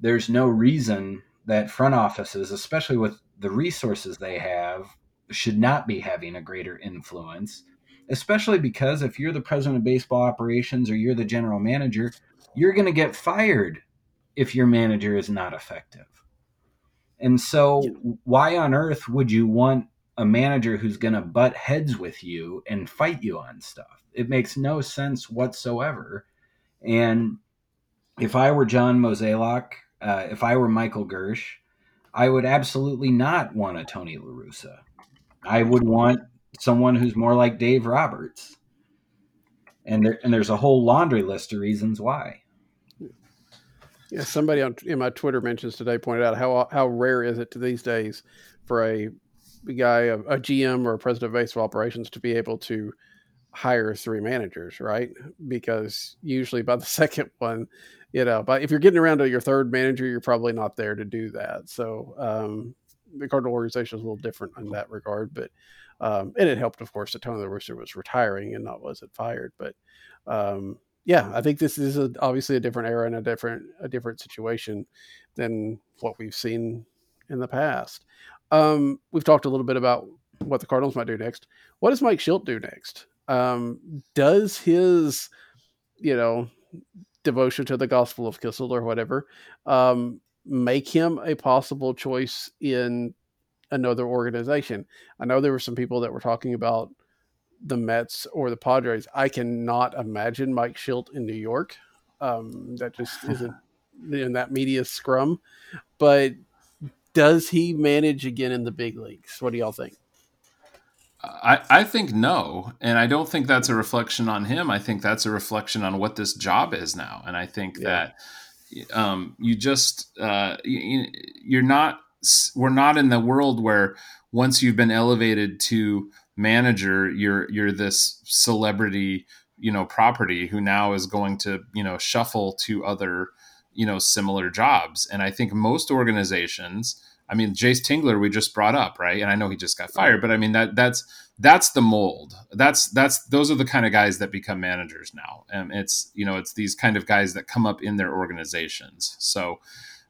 There's no reason that front offices, especially with the resources they have, should not be having a greater influence especially because if you're the president of baseball operations or you're the general manager, you're going to get fired if your manager is not effective. And so, why on earth would you want a manager who's going to butt heads with you and fight you on stuff? It makes no sense whatsoever. And if I were John Mozeliak, uh, if I were Michael Girsch, I would absolutely not want a Tony La Russa. I would want someone who's more like Dave Roberts. And there, and there's a whole laundry list of reasons why. Yeah, somebody on in my Twitter mentions today pointed out how how rare is it to these days for a, guy, a, a GM or a president of baseball operations to be able to hire three managers, right? Because usually by the second one, you know, but if you're getting around to your third manager, you're probably not there to do that. So um, the Cardinal organization is a little different in that regard, but um, and it helped, of course, that Tony the Rooster was retiring and not wasn't fired. But um, yeah, I think this is a, obviously a different era and a different a different situation than what we've seen in the past. Um, we've talked a little bit about what the Cardinals might do next. What does Mike Shildt do next? Um, does his, you know, devotion to the gospel of Kissell or whatever um, make him a possible choice in another organization? I know there were some people that were talking about the Mets or the Padres. I cannot imagine Mike Shildt in New York. Um, that just isn't in that media scrum. But does he manage again in the big leagues? What do y'all think? I, I think no. And I don't think that's a reflection on him. I think that's a reflection on what this job is now. And I think yeah. that um, you just, uh, you, you're not, we're not in the world where once you've been elevated to manager, you're, you're this celebrity, you know, property who now is going to, you know, shuffle to other, you know, similar jobs. And I think most organizations, I mean, Jayce Tingler we just brought up, right? And I know he just got fired, but I mean that that's that's the mold. That's that's those are the kind of guys that become managers now. And it's you know it's these kind of guys that come up in their organizations. So,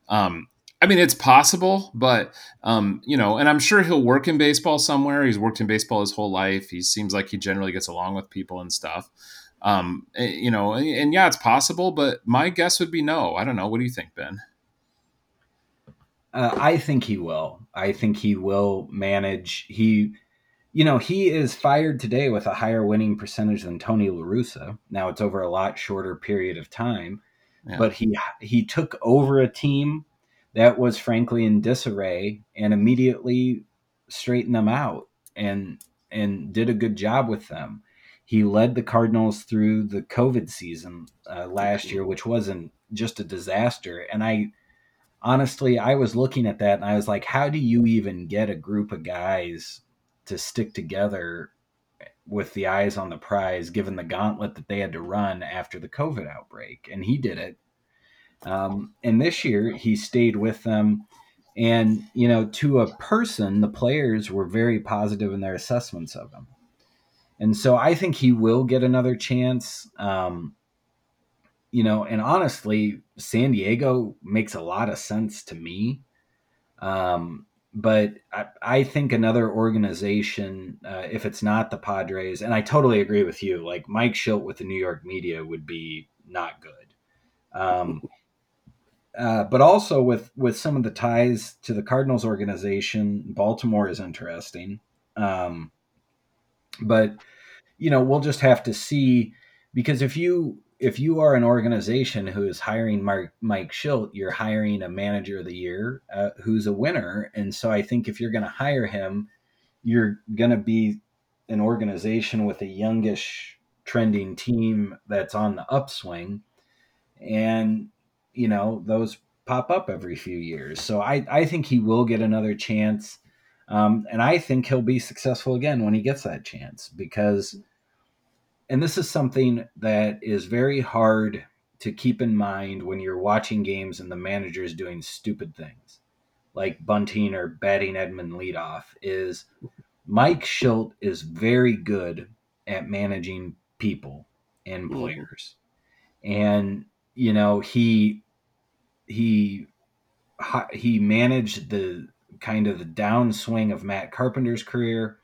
um, I mean, it's possible, but um, you know, and I'm sure he'll work in baseball somewhere. He's worked in baseball his whole life. He seems like he generally gets along with people and stuff. Um, eh, you know, and, and yeah, it's possible, but my guess would be no. I don't know. What do you think, Ben? Uh, I think he will. I think he will manage. He, you know, he is fired today with a higher winning percentage than Tony La Russa. Now it's over a lot shorter period of time, yeah. but he he took over a team that was frankly in disarray and immediately straightened them out and and did a good job with them. He led the Cardinals through the COVID season uh, last year, which wasn't just a disaster. And I honestly, I was looking at that and I was like, how do you even get a group of guys to stick together with the eyes on the prize, given the gauntlet that they had to run after the COVID outbreak? And he did it. Um, and this year, he stayed with them. And, you know, to a person, the players were very positive in their assessments of him. And so I think he will get another chance. Um, you know, and honestly, San Diego makes a lot of sense to me. Um, but I, I, think another organization, uh, if it's not the Padres, and I totally agree with you, like Mike Shildt with the New York media would be not good. Um, uh, but also with with some of the ties to the Cardinals organization, Baltimore is interesting. Um, but you know, we'll just have to see because if you if you are an organization who is hiring Mark, Mike Shildt, you're hiring a manager of the year uh, who's a winner. And so I think if you're going to hire him, you're going to be an organization with a youngish trending team that's on the upswing. And, you know, those pop up every few years. So I, I think he will get another chance. Um, and I think he'll be successful again when he gets that chance because and this is something that is very hard to keep in mind when you're watching games and the manager is doing stupid things like bunting or batting Edman leadoff is Mike Shildt is very good at managing people and mm-hmm. players. And you know, he he he managed the kind of the downswing of Matt Carpenter's career,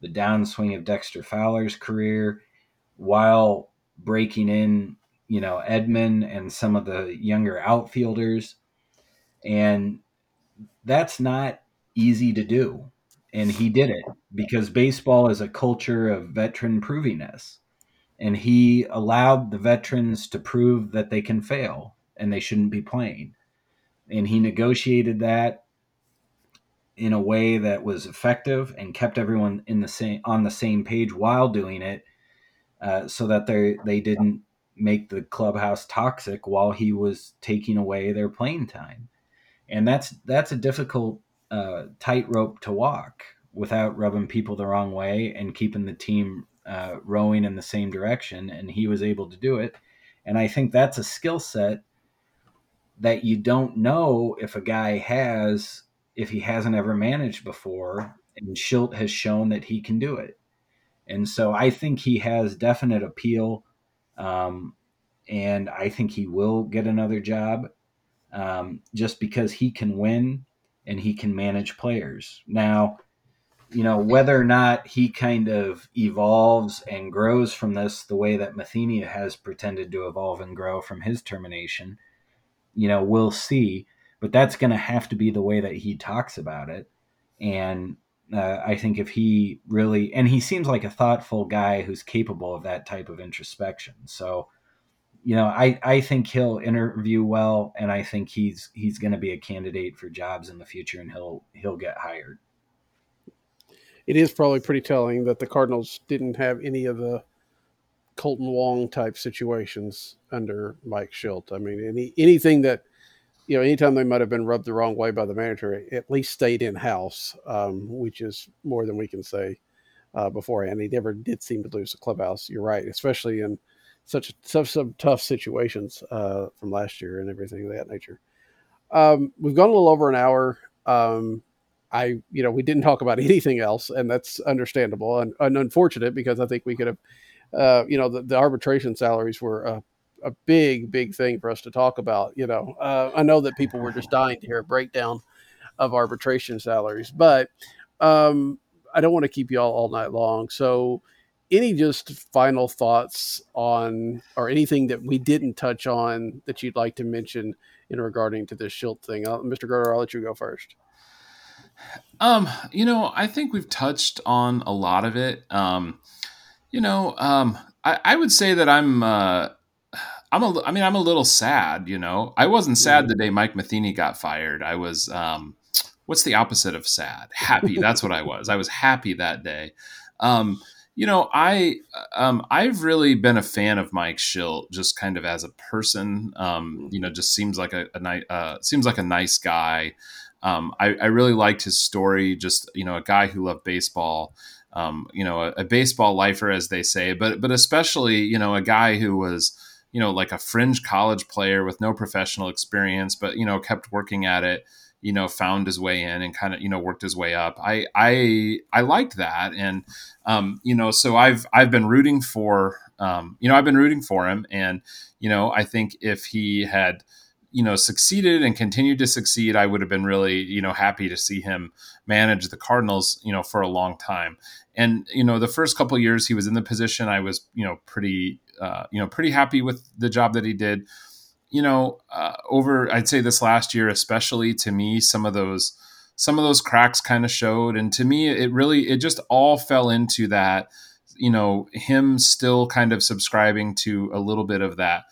the downswing of Dexter Fowler's career while breaking in, you know, Edman and some of the younger outfielders. And that's not easy to do. And he did it because baseball is a culture of veteran provingness. And he allowed the veterans to prove that they can fail and they shouldn't be playing. And he negotiated that in a way that was effective and kept everyone in the same on the same page while doing it uh, so that they they didn't make the clubhouse toxic while he was taking away their playing time. And that's that's a difficult uh, tightrope to walk without rubbing people the wrong way and keeping the team uh, rowing in the same direction. And he was able to do it. And I think that's a skill set that you don't know if a guy has if he hasn't ever managed before. And Shildt has shown that he can do it. And so I think he has definite appeal. Um, and I think he will get another job um, just because he can win and he can manage players. Now, you know, whether or not he kind of evolves and grows from this the way that Matheny has pretended to evolve and grow from his termination, you know, we'll see. But that's going to have to be the way that he talks about it. And uh, I think if he really, and he seems like a thoughtful guy who's capable of that type of introspection. So, you know, I, I think he'll interview well, and I think he's he's going to be a candidate for jobs in the future, and he'll he'll get hired. It is probably pretty telling that the Cardinals didn't have any of the Kolten Wong type situations under Mike Shildt. I mean, any anything that you know, anytime they might have been rubbed the wrong way by the manager, at least stayed in house, um, which is more than we can say uh, beforehand. He never did seem to lose the clubhouse. You're right, especially in such such some tough situations uh, from last year and everything of that nature. Um, we've gone a little over an hour. Um, I, you know, we didn't talk about anything else, and that's understandable and, and unfortunate because I think we could have, uh, you know, the, the, arbitration salaries were a, a, big, big thing for us to talk about. You know, uh, I know that people were just dying to hear a breakdown of arbitration salaries, but um, I don't want to keep you all all night long. So, any just final thoughts on or anything that we didn't touch on that you'd like to mention in regarding to this Shildt thing? I'll, Mr. Godar, I'll let you go first. Um, you know, I think we've touched on a lot of it. Um, you know, um, I, I would say that I'm, uh, I'm a, I mean, I'm a little sad. You know, I wasn't sad the day Mike Matheny got fired. I was, um, what's the opposite of sad? Happy. That's what I was. I was happy that day. Um, you know, I um, I've really been a fan of Mike Shildt, just kind of as a person. Um, you know, just seems like a, a nice uh, seems like a nice guy. Um, I, I, really liked his story. Just you know, a guy who loved baseball. Um, you know, a, a, baseball lifer, as they say, but but especially you know, a guy who was you know like a fringe college player with no professional experience, but you know, kept working at it you know found his way in and kind of you know worked his way up. I i i liked that. And um you know so i've i've been rooting for um you know i've been rooting for him. And you know i think if he had you know succeeded and continued to succeed i would have been really you know happy to see him manage the cardinals you know for a long time and you know the first couple years he was in the position i was you know pretty uh, you know pretty happy with the job that he did you know, uh, over I'd say this last year, especially to me, some of those some of those cracks kind of showed, and to me, it really it just all fell into that. You know, him still kind of subscribing to a little bit of that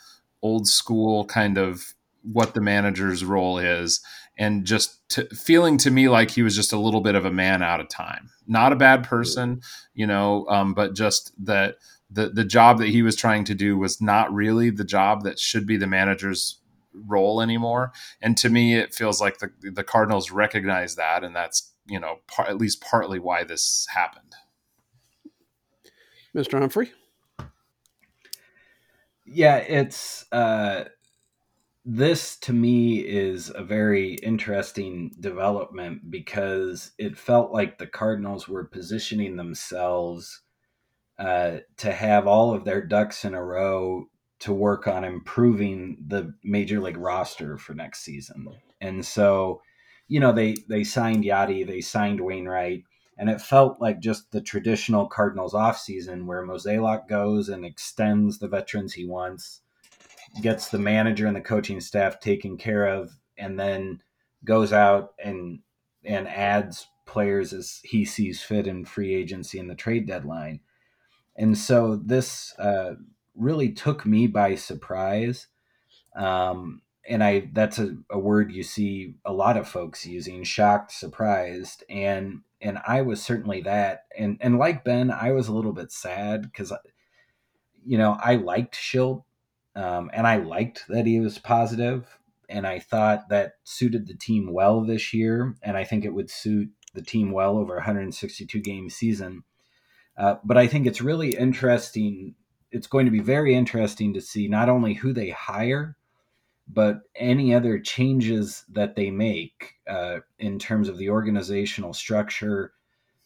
old school kind of what the manager's role is and just to, feeling to me like he was just a little bit of a man out of time not a bad person you know um, but just that the the job that he was trying to do was not really the job that should be the manager's role anymore. And to me, it feels like the the Cardinals recognize that, and that's you know par- at least partly why this happened. Mr. Humphrey. Yeah, it's uh, this to me is a very interesting development because it felt like the Cardinals were positioning themselves uh, to have all of their ducks in a row to work on improving the major league roster for next season. And so, you know, they they signed Yadi, they signed Wainwright, and it felt like just the traditional Cardinals offseason where Mozeliak goes and extends the veterans he wants, gets the manager and the coaching staff taken care of, and then goes out and and adds players as he sees fit in free agency and the trade deadline. And so this uh, really took me by surprise. Um, and I that's a, a word you see a lot of folks using shocked surprised and and I was certainly that and and like Ben I was a little bit sad because you know I liked Shildt Um, and I liked that he was positive, and I thought that suited the team well this year, and I think it would suit the team well over a 162 game season. Uh, but I think it's really interesting. It's going to be very interesting to see not only who they hire, but any other changes that they make uh, in terms of the organizational structure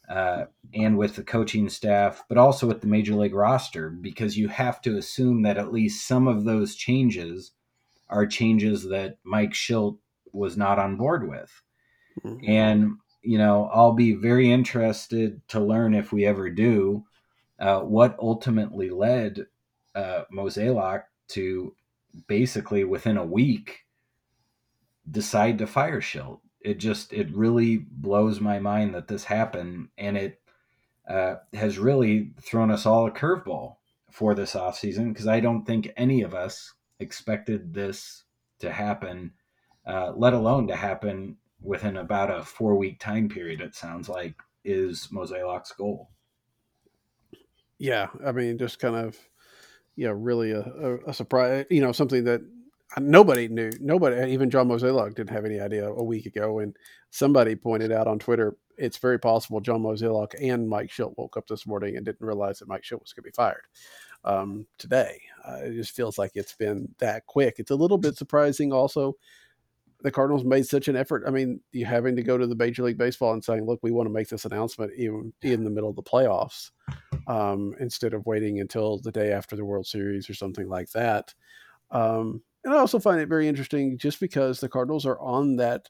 uh, and with the coaching staff, but also with the major league roster, because you have to assume that at least some of those changes are changes that Mike Shildt was not on board with. Mm-hmm. And, you know, I'll be very interested to learn if we ever do uh, what ultimately led uh, Mozeliak to basically within a week decide to fire Shildt it just it really blows my mind that this happened and it uh, has really thrown us all a curveball for this offseason because i don't think any of us expected this to happen uh, let alone to happen within about a four week time period it sounds like is Mozeliak's goal. Yeah i mean just kind of yeah really a, a, a surprise you know something that nobody knew. Nobody, even John Mozeliak, didn't have any idea a week ago. And somebody pointed out on Twitter, it's very possible John Mozeliak and Mike Shildt woke up this morning and didn't realize that Mike Shildt was going to be fired um, today. Uh, it just feels like it's been that quick. It's a little bit surprising, also. The Cardinals made such an effort. I mean, you having to go to the Major League Baseball and saying, "Look, we want to make this announcement even in the middle of the playoffs," um, instead of waiting until the day after the World Series or something like that. Um, and I also find it very interesting just because the Cardinals are on that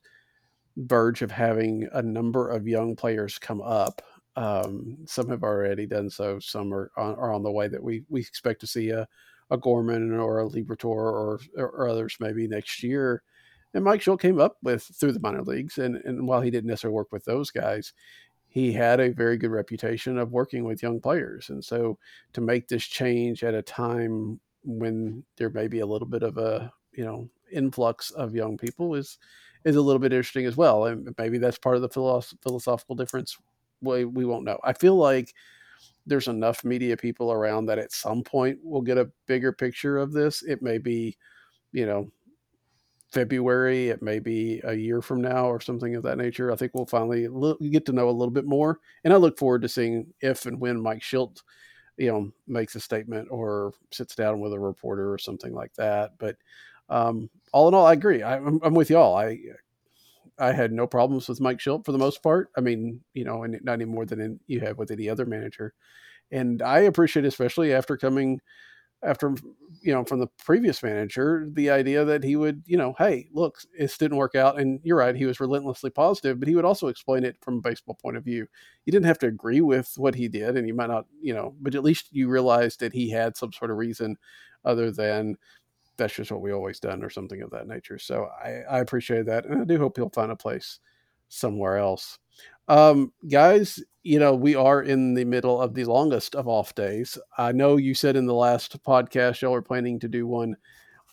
verge of having a number of young players come up. Um, some have already done so. Some are on, are on the way that we, we expect to see a, a Gorman or a Liberatore or, or others maybe next year. And Mike Shildt came up with through the minor leagues. And, and while he didn't necessarily work with those guys, he had a very good reputation of working with young players. And so to make this change at a time when there may be a little bit of a you know influx of young people is is a little bit interesting as well and maybe that's part of the philosoph- philosophical difference. We, we won't know. I feel like there's enough media people around that at some point we'll get a bigger picture of this. It may be you know february it may be a year from now or something of that nature. I think we'll finally get to know a little bit more and i look forward to seeing if and when mike shildt you know makes a statement or sits down with a reporter or something like that. But um, all in all, I agree. I, am I'm with y'all. I I had no problems with Mike Shildt for the most part. I mean, you know, and not any more than you have with any other manager. And I appreciate, especially after coming after you know from the previous manager the idea that he would you know hey look this didn't work out and you're right he was relentlessly positive but he would also explain it from a baseball point of view. You didn't have to agree with what he did and you might not you know but at least you realized that he had some sort of reason other than that's just what we always done or something of that nature. So i i appreciate that and i do hope he'll find a place somewhere else um, guys, you know, we are in the middle of the longest of off days. I know you said in the last podcast y'all are planning to do one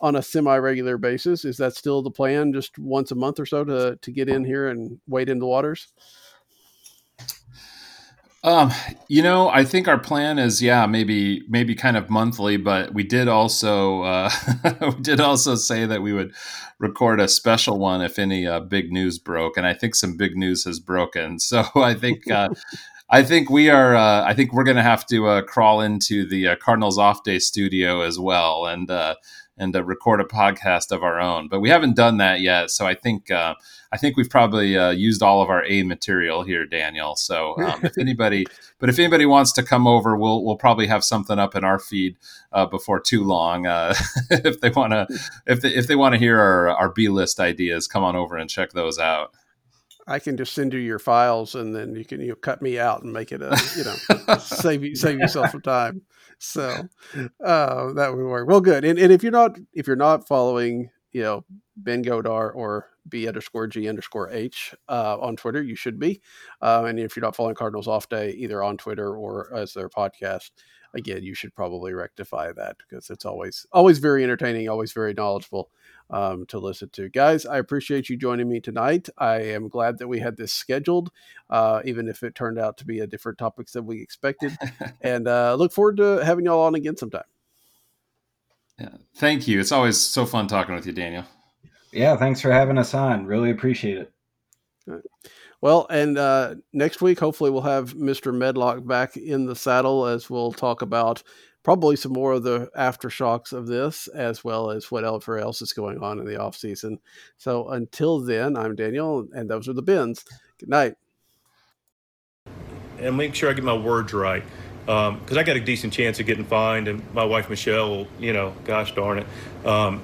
on a semi-regular basis. Is that still the plan? Just once a month or so to to get in here and wade in the waters? Um, you know, I think our plan is yeah, maybe maybe kind of monthly, but we did also uh, we did also say that we would record a special one if any uh, big news broke, and I think some big news has broken. So I think uh, I think we are. Uh, I think we're going to have to uh, crawl into the uh, Cardinals off day studio as well, and uh, and uh, record a podcast of our own. But we haven't done that yet, so I think uh, I think we've probably uh, used all of our A material here, Daniel. So um, if anybody, but if anybody wants to come over, we'll we'll probably have something up in our feed uh, before too long. Uh, if they want to, if they, if they want to hear our our B list ideas, come on over and check those out. I can just send you your files, and then you can you know, cut me out and make it a you know save you save yourself some time. So uh, that would work. Well, good. And, and if you're not if you're not following you know Ben Godar or B underscore G underscore H uh, on Twitter, you should be. Uh, and if you're not following Cardinals Off Day either on Twitter or as their podcast, again, you should probably rectify that because it's always always very entertaining, always very knowledgeable um, to listen to. Guys, I appreciate you joining me tonight. I am glad that we had this scheduled, uh, even if it turned out to be a different topics than we expected. and uh, look forward to having y'all on again sometime. Yeah. Thank you. It's always so fun talking with you, Daniel. Yeah, thanks for having us on. Really appreciate it. Well, and uh, next week, hopefully, we'll have Mr. Medlock back in the saddle as we'll talk about probably some more of the aftershocks of this, as well as whatever else is going on in the off season. So until then, I'm Daniel, and those are the Bens. Good night. And make sure I get my words right. Because um, I got a decent chance of getting fined, and my wife Michelle will, you know, gosh darn it. Um,